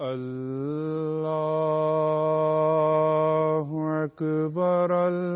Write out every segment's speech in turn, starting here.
الله أكبر الله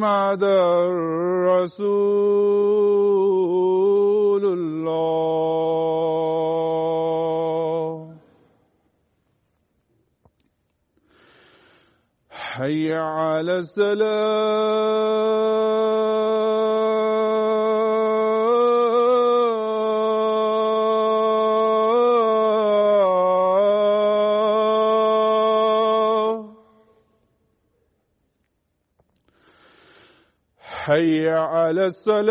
محمد رسول الله. حي على السلام. حي على السلام.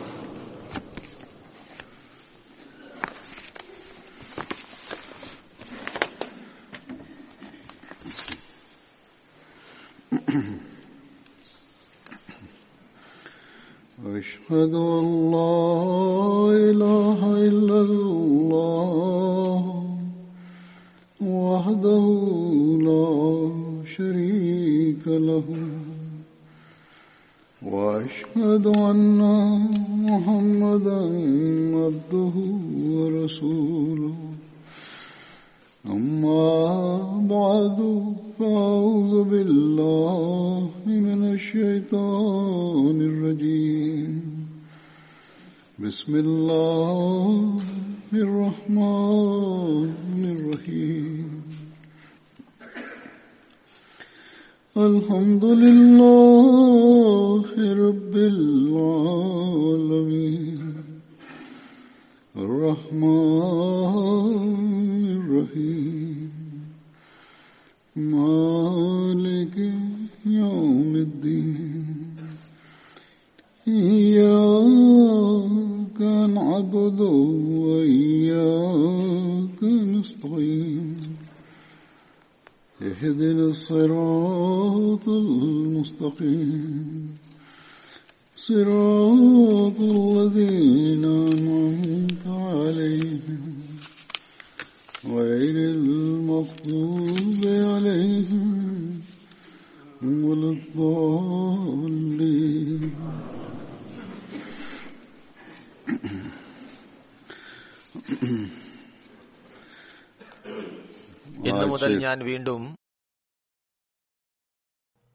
ഞാൻ വീണ്ടും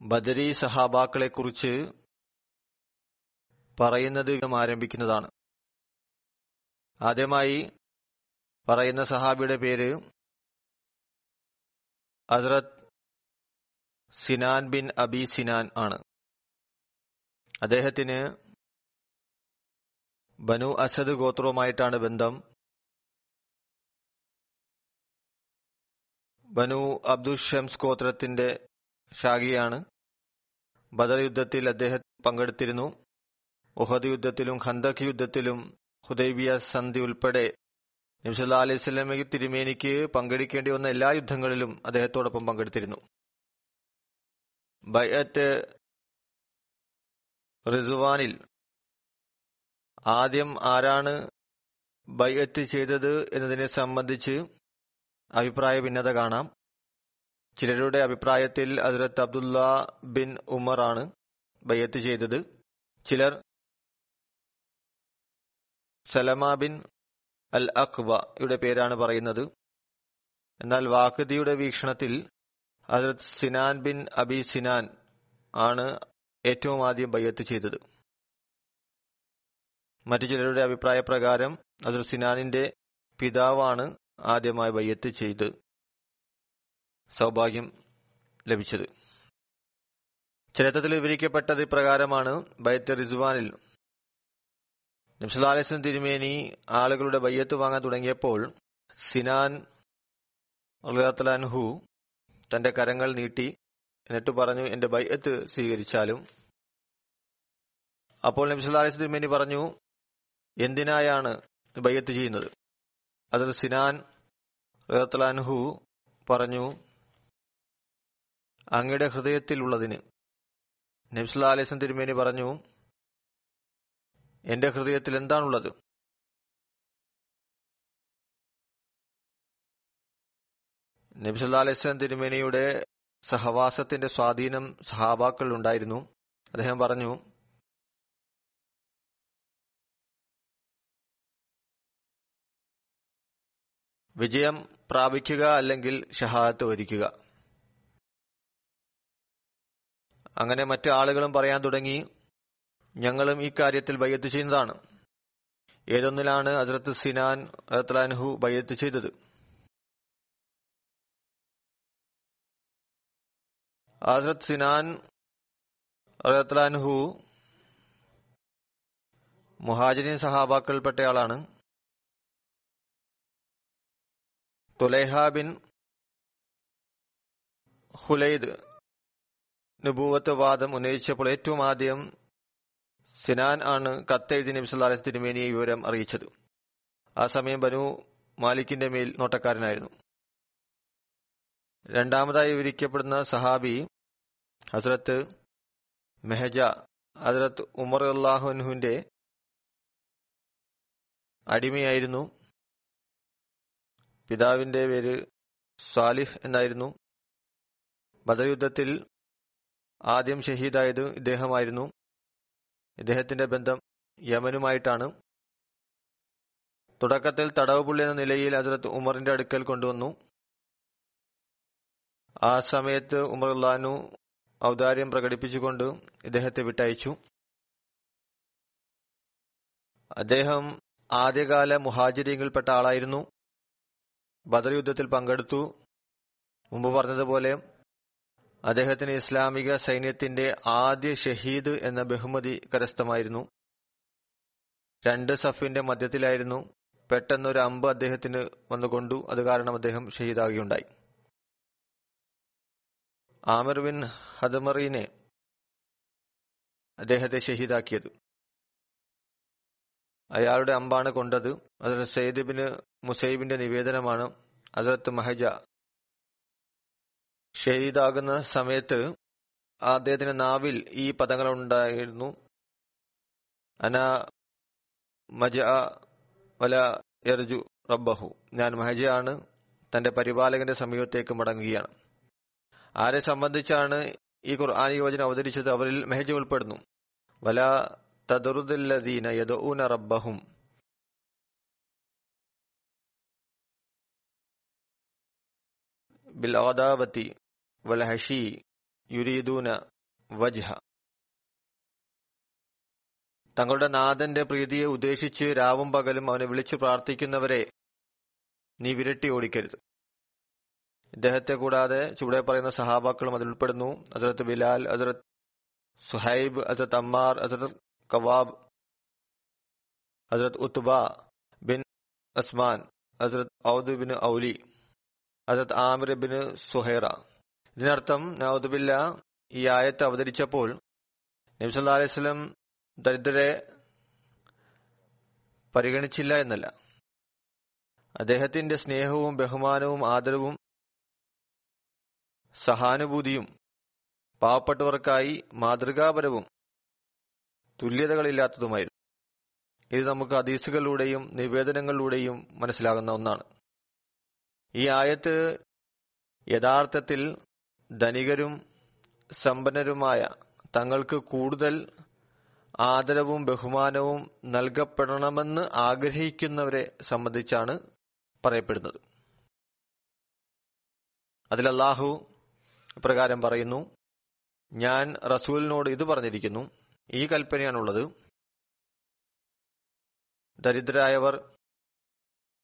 ബദരി സഹാബാക്കളെ കുറിച്ച് പറയുന്നത് ആരംഭിക്കുന്നതാണ്. ആദ്യമായി പറയുന്ന സഹാബിയുടെ പേര് Hazrat Sinan bin Abi Sinan ആണ്. അദ്ദേഹത്തിന് ബനു അസദ് ഗോത്രവുമായിട്ടാണ് ബന്ധം. ബനു അബ്ദുൽ ഷംസ് ഗോത്രത്തിന്റെ ശാഖിയാണ്. ബദർ യുദ്ധത്തിൽ അദ്ദേഹം പങ്കെടുത്തിരുന്നു. ഉഹദ് യുദ്ധത്തിലും ഖന്ദഖ് യുദ്ധത്തിലും ഹുദൈബിയ സന്ധി ഉൾപ്പെടെ നബ്സല്ലാ അലൈഹി സ്വലമയ്ക്ക് തിരുമേനിക്ക് പങ്കെടുക്കേണ്ടി വന്ന എല്ലാ യുദ്ധങ്ങളിലും അദ്ദേഹത്തോടൊപ്പം പങ്കെടുത്തിരുന്നു. ബയറ്റ് റിസുവാനിൽ ആദ്യം ആരാണ് ബയ്യത്ത് ചെയ്തത് എന്നതിനെ സംബന്ധിച്ച് അഭിപ്രായ ഭിന്നത കാണാം. ചിലരുടെ അഭിപ്രായത്തിൽ ഹസ്രത്ത് അബ്ദുല്ല ബിൻ ഉമർ ആണ് ബയ്യത്ത് ചെയ്തത്. ചിലർ സലമ ബിൻ അൽ അഖ്ബയുടെ പേരാണ് പറയുന്നത്. എന്നാൽ വാഖദിയുടെ വീക്ഷണത്തിൽ ഹസ്രത്ത് സിനാൻ ബിൻ അബി സിനാൻ ആണ് ഏറ്റവും ആദ്യം ബയ്യത്ത് ചെയ്തത്. മറ്റു ചിലരുടെ അഭിപ്രായ പ്രകാരം ഹസ്രത്ത് സിനാനിന്റെ പിതാവാണ് ആദ്യമായി ബയ്യത്ത് ചെയ്ത് സൗഭാഗ്യം ലഭിച്ചത്. ചരിത്രത്തിൽ വിവരിക്കപ്പെട്ടത് ഇപ്രകാരമാണ്. ബയ്യത്ത് റിസ്വാനിൽ നിംസലാലിസ്ലം തിരുമേനി ആളുകളുടെ ബയ്യത്ത് വാങ്ങാൻ തുടങ്ങിയപ്പോൾ സിനാൻ അൻഹു തന്റെ കരങ്ങൾ നീട്ടി എന്നിട്ട് പറഞ്ഞു എന്റെ ബയ്യത്ത് സ്വീകരിച്ചാലും. അപ്പോൾ നബ്സലാലിസ് തിരുമേനി പറഞ്ഞു എന്തിനായാണ് ബയ്യത്ത് ചെയ്യുന്നത്? അതിൽ സിനാൻ റഹത്തലാൻഹു പറഞ്ഞു അങ്ങയുടെ ഹൃദയത്തിലുള്ളതിന് നബ്സുല്ലാ അലൈസൻ തിരുമേനി പറഞ്ഞു എന്റെ ഹൃദയത്തിൽ എന്താണുള്ളത്? നബ്സുല്ലാ അലൈസൻ തിരുമേനിയുടെ സഹവാസത്തിന്റെ സ്വാധീനം സഹാബാക്കളിൽ ഉണ്ടായിരുന്നു. അദ്ദേഹം പറഞ്ഞു വിജയം പ്രാപിക്കുക അല്ലെങ്കിൽ ഷഹാദത്ത് വരിക്കുക അങ്ങനെ മറ്റു ആളുകളും പറയാൻ തുടങ്ങി ഞങ്ങളും ഈ കാര്യത്തിൽ ബയ്യത്ത് ചെയ്യുന്നതാണ്. ഏതൊന്നിലാണ് ഹസ്രത്ത് സിനാൻ റത്ലാൻഹു ബയ്യത്ത് ചെയ്തത്? ഹസ്രത്ത് സിനാൻ റത്ലാൻഹു മുഹാജിരിൻ സഹാബാക്കളിൽപ്പെട്ടയാളാണ്. തുലൈഹ ബിൻ ഹുലൈദ് നുബൂവത്ത് വാദം ഉന്നയിച്ചപ്പോൾ ഏറ്റവും ആദ്യം സിനാൻ ആണ് കത്തെഴുതി നബിസുല്ലാസ് തിരുമേനിയെ വിവരം അറിയിച്ചത്. ആ സമയം ബനു മാലിക്കിന്റെ മേൽ നോട്ടക്കാരനായിരുന്നു. രണ്ടാമതായി വിവരിക്കപ്പെടുന്ന സഹാബി ഹസ്രത്ത് മെഹജ ഹസ്രത്ത് ഉമർ അള്ളാഹുൻഹുവിന്റെ അടിമയായിരുന്നു. പിതാവിന്റെ പേര് സാലിഹ് എന്നായിരുന്നു. മതയുദ്ധത്തിൽ യുദ്ധത്തിൽ ആദ്യം ഷഹീദായത് ഇദ്ദേഹമായിരുന്നു. ഇദ്ദേഹത്തിന്റെ ബന്ധം യമനുമായിട്ടാണ്. തുടക്കത്തിൽ തടവുപുള്ളി എന്ന നിലയിൽ അതിർത്ത് ഉമറിന്റെ അടുക്കൽ കൊണ്ടുവന്നു. ആ സമയത്ത് ഉമർ ഉള്ളാനു ഔദാര്യം പ്രകടിപ്പിച്ചുകൊണ്ട് ഇദ്ദേഹത്തെ വിട്ടയച്ചു. അദ്ദേഹം ആദ്യകാല മുഹാജിരിയങ്ങളിൽപ്പെട്ട ആളായിരുന്നു. ബദർ യുദ്ധത്തിൽ പങ്കെടുത്തു. മുമ്പ് പറഞ്ഞതുപോലെ അദ്ദേഹത്തിന് ഇസ്ലാമിക സൈന്യത്തിന്റെ ആദ്യ ഷഹീദ് എന്ന ബഹുമതി കരസ്ഥമായിരുന്നു. രണ്ട് സഫിന്റെ മധ്യത്തിലായിരുന്നു പെട്ടെന്നൊരു അമ്പ് അദ്ദേഹത്തിന് വന്നുകൊണ്ടു. അത് കാരണം അദ്ദേഹം ഷഹീദാകുകയുണ്ടായി. ആമിർ ബിൻ ഹദമറിനെ അദ്ദേഹത്തെ ഷഹീദാക്കിയത്. അയാളുടെ അമ്പാണ് കൊണ്ടത്. അതിൽ സെയ്ദിബിന് മുസൈബിന്റെ നിവേദനമാണ്. അതിലത്ത് മഹജ. ഷഹീദാകുന്ന സമയത്ത് അദ്ദേഹത്തിന്റെ നാവിൽ ഈ പദങ്ങൾ ഉണ്ടായിരുന്നു അന മജ വല എർജു റബ്ബഹു. ഞാൻ മഹജയാണ്. തന്റെ പരിപാലകന്റെ സമീപത്തേക്ക് മടങ്ങുകയാണ്. ആരെ സംബന്ധിച്ചാണ് ഈ ഖുർആാനി യോജന അവതരിച്ചത്? അവരിൽ മെഹജ ഉൾപ്പെടുന്നു. വല യദഊന റബ്ബഹും. ബിൽ ആദാവത്തി വൽ ഹഷി യുരീദൂന വജ്ഹ. തങ്ങളുടെ നാഥന്റെ പ്രീതിയെ ഉദ്ദേശിച്ച് രാവും പകലും അവനെ വിളിച്ചു പ്രാർത്ഥിക്കുന്നവരെ നീ വിരട്ടി ഓടിക്കരുത്. ഇദ്ദേഹത്തെ കൂടാതെ ചുവടെ പറയുന്ന സഹാബാക്കളും അതിൽ ഉൾപ്പെടുന്നു. അതിർത്ത് ബിലാൽ അതിർത്ത് സുഹൈബ് അതിർത്ത് അമ്മാർ ഹസരത്ത് കവാബ് حضرت ഉത്ബ ബിൻ അസ്മാൻ حضرت ഔദ് ബിൻ ഔലി حضرت عامر ബിൻ സുഹൈറ. ഇതിനർത്ഥം നൌദബില്ല ഈ ആയത്ത് അവതരിച്ചപ്പോൾ നബിസ് അലൈഹി സ്വലം ദരിദ്രരെ പരിഗണിച്ചില്ല എന്നല്ല. അദ്ദേഹത്തിന്റെ സ്നേഹവും ബഹുമാനവും ആദരവും സഹാനുഭൂതിയും പാവപ്പെട്ടവർക്കായി മാതൃകാപരവും തുല്യതകളില്ലാത്തതുമായിരുന്നു. ഇത് നമുക്ക് അതീസുകളിലൂടെയും നിവേദനങ്ങളിലൂടെയും മനസ്സിലാകുന്ന ഒന്നാണ്. ഈ ആയത്ത് യഥാർത്ഥത്തിൽ ധനികരും സമ്പന്നരുമായ തങ്ങൾക്ക് കൂടുതൽ ആദരവും ബഹുമാനവും നൽകപ്പെടണമെന്ന് ആഗ്രഹിക്കുന്നവരെ സംബന്ധിച്ചാണ് പറയപ്പെടുന്നത്. അതിൽ അള്ളാഹു പ്രകാരം പറയുന്നു ഞാൻ റസൂലിനോട് ഇത് പറഞ്ഞിരിക്കുന്നു ഈ കൽപ്പനയാണുള്ളത്. ദരിദ്രരായവർ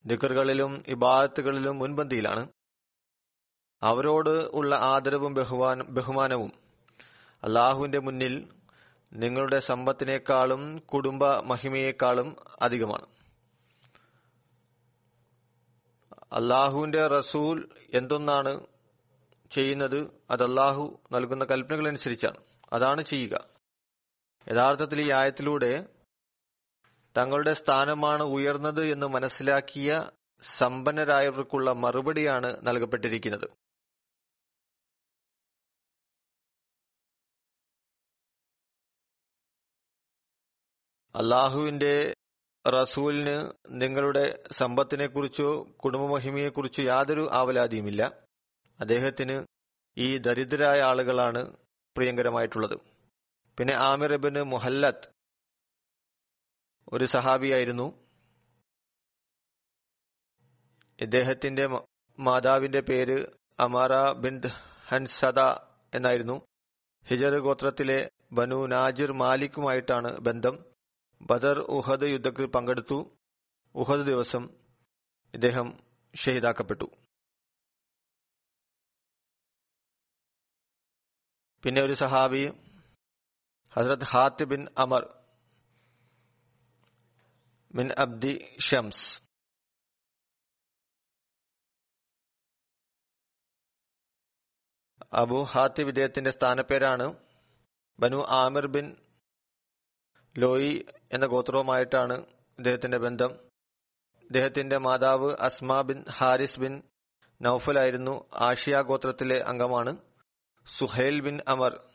ദിക്കറുകളിലും ഇബാദത്തുകളിലും മുൻപന്തിയിലാണ്. അവരോട് ഉള്ള ആദരവും ബഹുമാന ബഹുമാനവും അള്ളാഹുവിന്റെ മുന്നിൽ നിങ്ങളുടെ സമ്പത്തിനേക്കാളും കുടുംബ മഹിമയേക്കാളും അധികമാണ്. അള്ളാഹുവിന്റെ റസൂൽ എന്തൊന്നാണ് ചെയ്യുന്നത്? അത് അള്ളാഹു നൽകുന്ന കൽപ്പനകൾ അനുസരിച്ചാണ് അതാണ് ചെയ്യുക. യഥാർത്ഥത്തിൽ ഈ ആയത്തിലൂടെ തങ്ങളുടെ സ്ഥാനമാണ് ഉയർന്നത് എന്ന് മനസ്സിലാക്കിയ സമ്പന്നരായവർക്കുള്ള മറുപടിയാണ് നൽകപ്പെട്ടിരിക്കുന്നത്. അള്ളാഹുവിന്റെ റസൂലിന് നിങ്ങളുടെ സമ്പത്തിനെക്കുറിച്ചോ കുടുംബമഹിമയെക്കുറിച്ചോ യാതൊരു ആവലാതിയുമില്ല. അദ്ദേഹത്തിന് ഈ ദരിദ്രരായ ആളുകളാണ് പ്രിയങ്കരമായിട്ടുള്ളത്. പിന്നെ ആമിർ ഇബിന് മുഹല്ലത്ത് ഒരു സഹാബിയായിരുന്നു. ഇദ്ദേഹത്തിന്റെ മാതാവിന്റെ പേര് അമാറ ബിൻ ഹൻസദ എന്നായിരുന്നു. ഹിജർ ഗോത്രത്തിലെ ബനു നാജിർ മാലിക്കുമായിട്ടാണ് ബന്ധം. ബദർ ഉഹദ് യുദ്ധത്തിൽ പങ്കെടുത്തു. ഉഹദ് ദിവസം ഇദ്ദേഹം ഷഹീദാക്കപ്പെട്ടു. പിന്നെ ഒരു സഹാബി ഹസ്രത് ഹാത്ത് ബിൻ അമർ മിൻ അബ്ദി ഷംസ്. അബു ഹാത്തിബ് ഇദ്ദേഹത്തിന്റെ സ്ഥാനപ്പേരാണ് ബനു ആമിർ ബിൻ ലോയി എന്ന ഗോത്രവുമായിട്ടാണ് ഇദ്ദേഹത്തിന്റെ ബന്ധം. ഇദ്ദേഹത്തിന്റെ മാതാവ് അസ്മ ബിൻ ഹാരിസ് ബിൻ നൌഫൽ ആയിരുന്നു ആഷിയ ഗോത്രത്തിലെ അംഗമാണ്. Suhail bin Amar.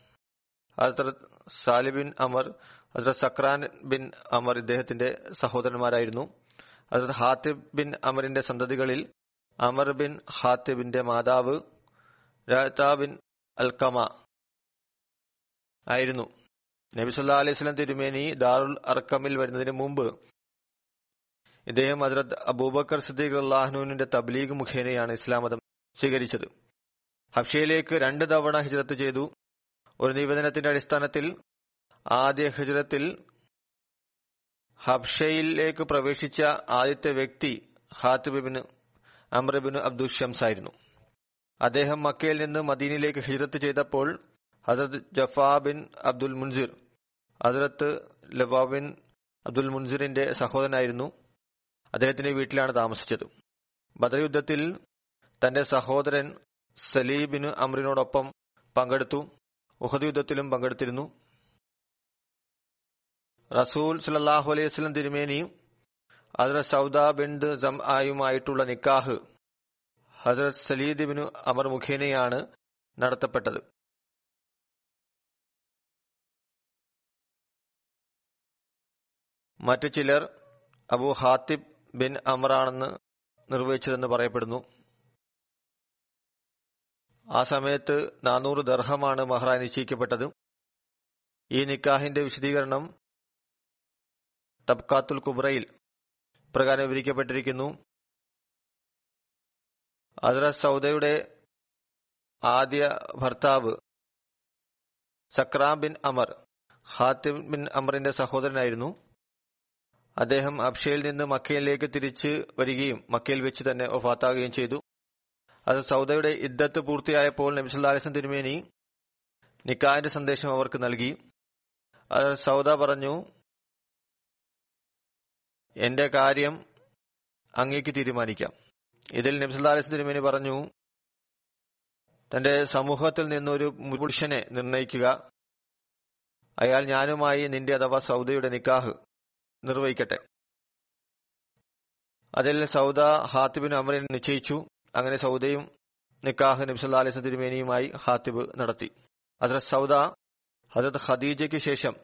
Sally bin Amar Hazrat Sakran bin Amar ഇദ്ദേഹത്തിന്റെ സഹോദരന്മാരായിരുന്നു. ഹസ്രത് ഹാത്തിബ് ബിൻ അമറിന്റെ സന്തതികളിൽ അമർ ബിൻ ഹാത്തിബിന്റെ മാതാവ് രാത്ത ബിൻ അൽക്കമ ആയിരുന്നു. നബി അലൈഹിസ്ലാം തിരുമേനി ദാറുൽ അർക്കമിൽ വരുന്നതിന് മുമ്പ് ഇദ്ദേഹം ഹസ്രത് അബൂബക്കർ സിദ്ദീഖ് അള്ളാഹ്നൂനിന്റെ തബ്ലീഗ് മുഖേനയാണ് ഇസ്ലാം മതം സ്വീകരിച്ചത്. ഹബ്ഷയിലേക്ക് രണ്ട് തവണ ഹിജ്രത്ത് ചെയ്തു. ഒരു നിവേദനത്തിന്റെ അടിസ്ഥാനത്തിൽ ആദ്യ ഹജുരത്തിൽ ഹബ്ഷയിലേക്ക് പ്രവേശിച്ച ആദ്യത്തെ വ്യക്തി ഹാത്തിബിന് അമ്രബിന് അബ്ദുൽ ഷംസ് ആയിരുന്നു. അദ്ദേഹം മക്കയിൽ നിന്ന് മദീനയിലേക്ക് ഹിജ്രത്ത് ചെയ്തപ്പോൾ ഹസരത് ജഫാ ബിൻ അബ്ദുൽ മുൻസിർ ഹസരത്ത് ലബാ ബിൻ അബ്ദുൽ മുൻസിറിന്റെ സഹോദരനായിരുന്നു. അദ്ദേഹത്തിന്റെ വീട്ടിലാണ് താമസിച്ചത്. ബദർ യുദ്ധത്തിൽ തന്റെ സഹോദരൻ സലീബിന് അമ്രിനോടൊപ്പം പങ്കെടുത്തു. ഉഹദ് യുദ്ധത്തിലും പങ്കെടുത്തിരുന്നു. റസൂൽ സലാഹു അലൈഹി വസ്ലം തിരുമേനിയും ഹസ്രത് സൗദ ബിൻഡ് ആയുമായിട്ടുള്ള നിക്കാഹ് ഹസ്രത് സലീദ് ബിനു അമർ മുഖേനയാണ് നടത്തപ്പെട്ടത്. മറ്റു ചിലർ അബു ഹാത്തിബ് ബിൻ അമറാണെന്ന് നിർവഹിച്ചതെന്ന് പറയപ്പെടുന്നു. ആ സമയത്ത് നാനൂറ് ദർഹമാണ് മഹ്റായി നിശ്ചയിക്കപ്പെട്ടത്. ഈ നിക്കാഹിന്റെ വിശദീകരണം തബ്കാത്തുൽ കുബ്രയിൽ പ്രകാരം വിവരിക്കപ്പെട്ടിരിക്കുന്നു. അദറ സൗദയുടെ ആദ്യ ഭർത്താവ് സക്രാം ബിൻ അമർ ഹാത്തിം ബിൻ അമറിന്റെ സഹോദരനായിരുന്നു. അദ്ദേഹം അബ്ഷയിൽ നിന്ന് മക്കയിലേക്ക് തിരിച്ച് വരികയും മക്കയിൽ വെച്ച് തന്നെ ഒഫാത്താകുകയും ചെയ്തു. അത് സൗദയുടെ ഇദ്ദത്ത് പൂർത്തിയായപ്പോൾ നബിസുല്ലാലിസം തിരുമേനി നിക്കാഹിന്റെ സന്ദേശം അവർക്ക് നൽകി. അത് സൗദ പറഞ്ഞു എന്റെ കാര്യം അങ്ങേക്ക് തീരുമാനിക്കാം. ഇതിൽ നബ്സുല്ലാലിസ് തിരുമേനി പറഞ്ഞു തന്റെ സമൂഹത്തിൽ നിന്നൊരു പുരുഷനെ നിർണയിക്കുക. അയാൾ ഞാനുമായി നിന്റെ അഥവാ സൗദയുടെ നിക്കാഹ് നിർവഹിക്കട്ടെ. അതിൽ സൗദ ഹാത്തിബിന് അമറിനെ നിശ്ചയിച്ചു. അങ്ങനെ സൗദയും നിക്കാഹ് നബ്സല്ലാ അലൈസ് തിരുമേനിയുമായി ഹാത്തിബ് നടത്തി. ഹസരത് സൗദ ഹസരത് ഖദീജയ്ക്ക് ശേഷം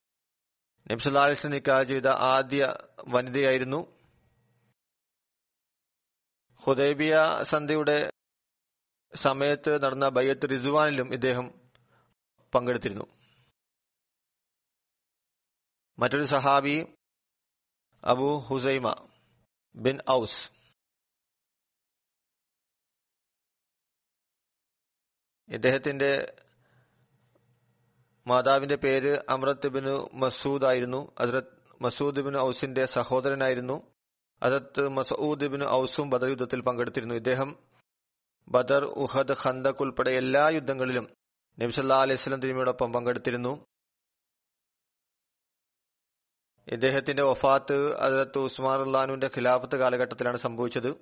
നബ്സല്ലാ അലൈസ് നിക്കാഹ് ചെയ്ത ആദ്യ വനിതയായിരുന്നു ഹുദൈബിയ സന്ധിയുടെ സമയത്ത് നടന്ന ബയ്യത്ത് റിസുവാനിലും ഇദ്ദേഹം പങ്കെടുത്തിരുന്നു. മറ്റൊരു സഹാബി അബു ഹുസൈമ ബിൻ ഔസ്. ഇദ്ദേഹത്തിന്റെ മാതാവിന്റെ പേര് അമ്രത് ബിന് മസൂദ് ആയിരുന്നു. അസരത് മസൂദ് ബിൻ ഔസിന്റെ സഹോദരനായിരുന്നു. ഹസരത്ത് മസൂദ് ബിൻ ഔസും ബദർ യുദ്ധത്തിൽ പങ്കെടുത്തിരുന്നു. ഇദ്ദേഹം ബദർ ഉഹദ് ഖന്തക് ഉൾപ്പെടെ എല്ലാ യുദ്ധങ്ങളിലും നബ്സല്ലാ അലൈഹി സ്വലം തിരുമിയോടൊപ്പം പങ്കെടുത്തിരുന്നു. ഇദ്ദേഹത്തിന്റെ വഫാത്ത് അസരത്ത് ഉസ്മാൻ ഉള്ളാനുവിന്റെ ഖിലാഫത്ത് കാലഘട്ടത്തിലാണ് സംഭവിച്ചത്.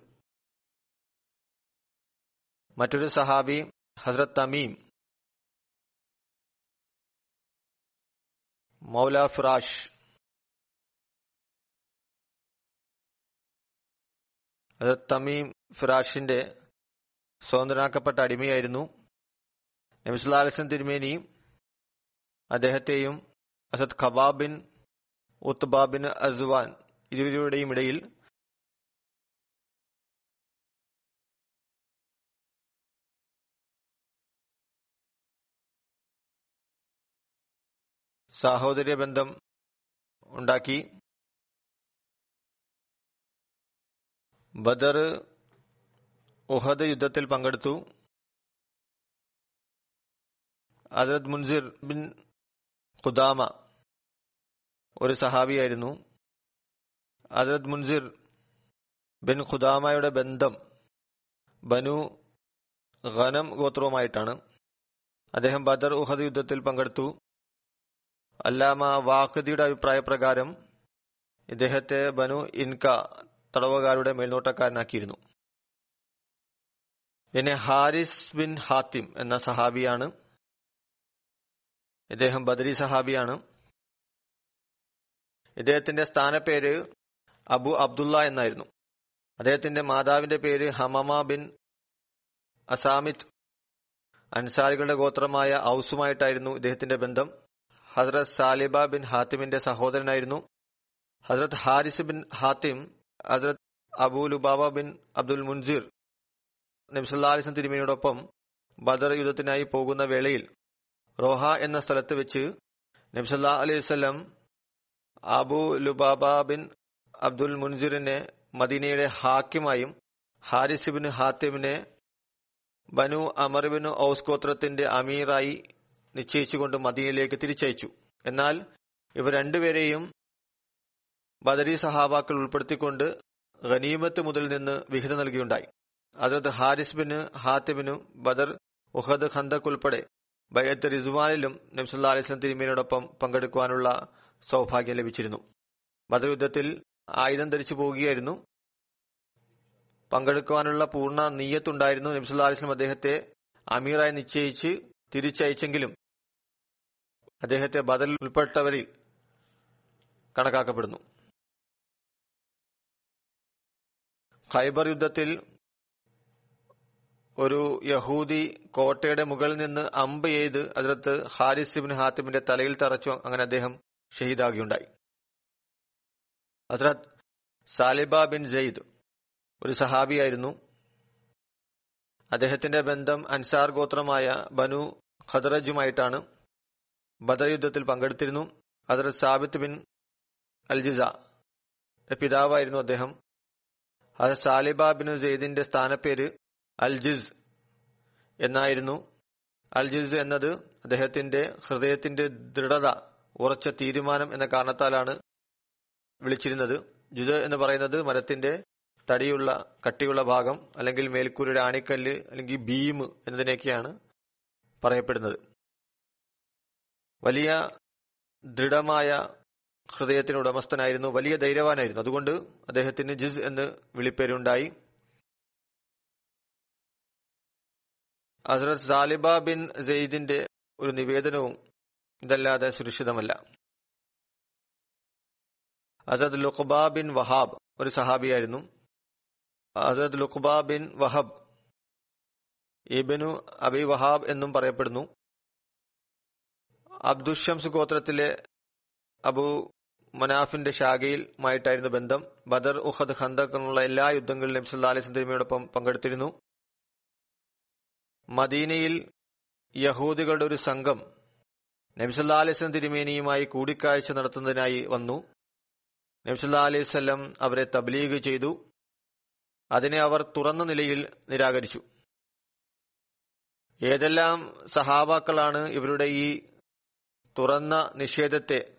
മറ്റൊരു സഹാബി ഹസ്രത് തമീം മൗല ഫിറാഷ്. ഹസ്രത്ത് തമീം ഫിറാഷിന്റെ സ്വതന്ത്രനാക്കപ്പെട്ട അടിമയായിരുന്നു. നബിസ്ലാലസൻ തിരുമേനിയും അദ്ദേഹത്തെയും അസദ് ഖബാബിൻ ഉത്ബാബിൻ അസ്വാൻ ഇരുവരുടെയും ഇടയിൽ സാഹോദര്യ ബന്ധം ഉണ്ടാക്കി. ബദർ ഉഹദ് യുദ്ധത്തിൽ പങ്കെടുത്തു. അദത് മുൻസിർ ബിൻ ഖുദാമ ഒരു സഹാബിയായിരുന്നു. അദത് മുൻസിർ ബിൻ ഖുദാമയുടെ ബന്ധം ബനു ഖനം ഗോത്രവുമായിട്ടാണ്. അദ്ദേഹം ബദർ ഉഹദ് യുദ്ധത്തിൽ പങ്കെടുത്തു. അല്ലാമ വാഹദിയുടെ അഭിപ്രായ പ്രകാരം ഇദ്ദേഹത്തെ ബനു ഇൻക തടവുകാരുടെ മേൽനോട്ടക്കാരനാക്കിയിരുന്നു. പിന്നെ ഹാരിസ് ബിൻ ഹാത്തിം എന്ന സഹാബിയാണ്. ഇദ്ദേഹം ബദരി സഹാബിയാണ്. ഇദ്ദേഹത്തിന്റെ സ്ഥാനപ്പേര് അബു അബ്ദുള്ള എന്നായിരുന്നു. അദ്ദേഹത്തിന്റെ മാതാവിന്റെ പേര് ഹമമ ബിൻ അസാമിത് അൻസാരികളുടെ ഗോത്രമായ ഔസുമായിട്ടായിരുന്നു ഇദ്ദേഹത്തിന്റെ ബന്ധം. ഹസ്രത് സാലിബ ബിൻ ഹാത്തിമിന്റെ സഹോദരനായിരുന്നു. Hazrat Haris bin Hatim Hazrat Abu Lubaba bin Abdul Munzir നബ്സല്ലാലിസം തിരുമേനിയോടൊപ്പം ബദർ യുദ്ധത്തിനായി പോകുന്ന വേളയിൽ റോഹ എന്ന സ്ഥലത്ത് വെച്ച് നബ്സല്ലാ വസല്ലം അബു ലുബാബ ബിൻ അബ്ദുൽ മുൻസിറിനെ മദീനയുടെ ഹാക്കിമായും ഹാരിസ് ബിൻ ഹാത്തിമിനെ ബനു അമർ ബിൻ ഔസ് ഗോത്രത്തിന്റെ അമീറായി നിശ്ചയിച്ചുകൊണ്ട് മദീനയിലേക്ക് തിരിച്ചയച്ചു. എന്നാൽ ഇവർ രണ്ടുപേരെയും ബദരി സഹാബാക്കൾ ഉൾപ്പെടുത്തിക്കൊണ്ട് ഖനീമത്ത് മുതൽ നിന്ന് വിഹിതം നൽകിയുണ്ടായി. അതത് ഹാരിസ് ബിന് ഹാത്തിബിനു ബദർ ഉഹദ് ഖന്തക് ഉൾപ്പെടെ ബയ്യത്ത് റിസ്വാനിലും നബ്സല്ലാ അലിസ്ലം തിരുമേനോടൊപ്പം പങ്കെടുക്കുവാനുള്ള സൗഭാഗ്യം ലഭിച്ചിരുന്നു. ബദർ യുദ്ധത്തിൽ ആയുധം ധരിച്ചു പോവുകയായിരുന്നു. പങ്കെടുക്കുവാനുള്ള പൂർണ നീയത്തുണ്ടായിരുന്നു നബ്സല്ലാ അലിസ്ലം അദ്ദേഹത്തെ അമീറായി നിശ്ചയിച്ച് തിരിച്ചയച്ചെങ്കിലും അദ്ദേഹത്തെ ബദലിൽ ഉൾപ്പെട്ടവരിൽ കണക്കാക്കപ്പെടുന്നു. ഖൈബർ യുദ്ധത്തിൽ ഒരു യഹൂദി കോട്ടയുടെ മുകളിൽ നിന്ന് അമ്പ് ചെയ്ത് അതിർത്ത് ഹാരിസ് ഇബിൻ ഹാത്തിമിന്റെ തലയിൽ തറച്ചു അങ്ങനെ അദ്ദേഹം ഷഹീദാകുകയുണ്ടായി. ഹസ്രത് സാലിബ ബിൻ ജയ്ദ് ഒരു സഹാബിയായിരുന്നു. അദ്ദേഹത്തിന്റെ ബന്ധം അൻസാർ ഗോത്രമായ ബനു ഖദറജുമായിട്ടാണ് ബദർ യുദ്ധത്തിൽ പങ്കെടുത്തിരുന്നു. അതർ സാബിത്ത് ബിൻ അൽജിസ പിതാവായിരുന്നു അദ്ദേഹം. അത് സാലിബ ബിൻ സെയ്ദിന്റെ സ്ഥാനപ്പേര് അൽജിസ് എന്നായിരുന്നു. അൽജിസ് എന്നത് അദ്ദേഹത്തിന്റെ ഹൃദയത്തിന്റെ ദൃഢത ഉറച്ച തീരുമാനം എന്ന കാരണത്താലാണ് വിളിച്ചിരുന്നത്. ജുജ എന്ന് പറയുന്നത് മരത്തിന്റെ തടിയുള്ള കട്ടിയുള്ള ഭാഗം അല്ലെങ്കിൽ മേൽക്കൂരയുടെ ആണിക്കല്ല് അല്ലെങ്കിൽ ബീം എന്നതിനൊക്കെയാണ് പറയപ്പെടുന്നത്. വലിയ ദൃഢമായ ഹൃദയത്തിന് ഉടമസ്ഥനായിരുന്നു വലിയ ധൈര്യവാനായിരുന്നു. അതുകൊണ്ട് അദ്ദേഹത്തിന് ജിസ് എന്ന് വിളിപ്പേരുണ്ടായി. ഹസ്രത് സാലിബ ബിൻ സെയ്ദിന്റെ ഒരു നിവേദനവും ഇതല്ലാതെ സുരക്ഷിതമല്ല. അസദ് ലുഖബ ബിൻ വഹാബ് ഒരു സഹാബിയായിരുന്നു. Asad Luqaba bin Wahb ibn Abi Wahab എന്നും പറയപ്പെടുന്നു. അബ്ദുഷംസ് ഗോത്രത്തിലെ അബു മനാഫിന്റെ ശാഖയിലുമായിട്ടായിരുന്നു ബന്ധം. ബദർ ഉഹദ് ഖന്തക് എന്നുള്ള എല്ലാ യുദ്ധങ്ങളിലും നബ്സല്ലാ അലൈഹി പങ്കെടുത്തിരുന്നു. മദീനയിൽ യഹൂദികളുടെ ഒരു സംഘം നബ്സല്ലാ അലൈഹി തിരുമേനിയുമായി കൂടിക്കാഴ്ച നടത്തുന്നതിനായി വന്നു. നബ്സല്ലാ അലൈഹി സ്വലം അവരെ തബ്ലീഗ് ചെയ്തു. അതിനെ അവർ തുറന്ന നിലയിൽ നിരാകരിച്ചു. ഏതെല്ലാം സഹാബാക്കളാണ് ഇവരുടെ ഈ തുറന്ന നിഷേധത്തെ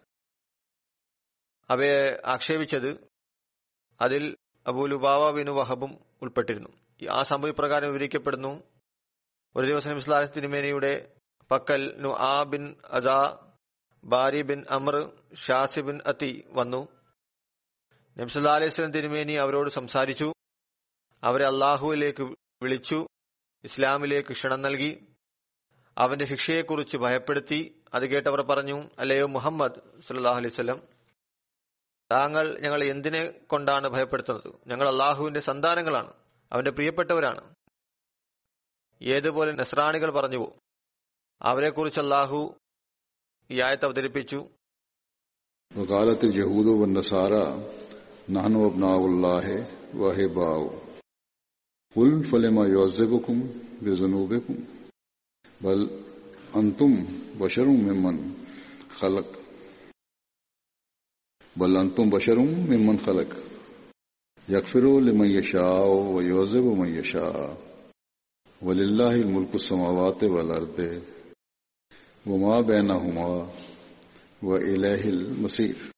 അവയെ ആക്ഷേപിച്ചത് അതിൽ അബൂലുബാവ ബിനു വഹബും ഉൾപ്പെട്ടിരുന്നു. ആ സംഭവപ്രകാരം വിവരിക്കപ്പെടുന്നു ഒരു ദിവസം ഇസ്ലാം തിരുമേനിയുടെ പക്കൽ നു ആ bin Ada Bari bin Amr Shazi bin Athi വന്നു. നബ്സുല്ലാ അലൈഹി തിരുമേനി അവരോട് സംസാരിച്ചു. അവരെ അള്ളാഹുവിലേക്ക് വിളിച്ചു ഇസ്ലാമിലേക്ക് ക്ഷണം നൽകി. അവന്റെ ശിക്ഷയെക്കുറിച്ച് ഭയപ്പെടുത്തി. അത് കേട്ടവർ പറഞ്ഞു അല്ലയോ മുഹമ്മദ് സല്ലാഹു അലൈവല്ലം താങ്കൾ ഞങ്ങളെ എന്തിനെ കൊണ്ടാണ് ഭയപ്പെടുത്തുന്നത്? ഞങ്ങൾ അള്ളാഹുവിന്റെ സന്താനങ്ങളാണ് അവന്റെ പ്രിയപ്പെട്ടവരാണ്. ഏതുപോലെ നസ്രാണികൾ പറഞ്ഞുവോ അവരെക്കുറിച്ച് അള്ളാഹു ഈ ആയത്ത് അവതരിപ്പിച്ചു. വകാലത്ത് ഉൽ ഫലിമ യോസബുക്കും ബൽ انتم بشروں میں من خلق. بل انتم بشروں میں من خلق. یکفر لمن یشاء و یوزب من ملک وللہ الملک و والارض وما بینہما و علہل مصیر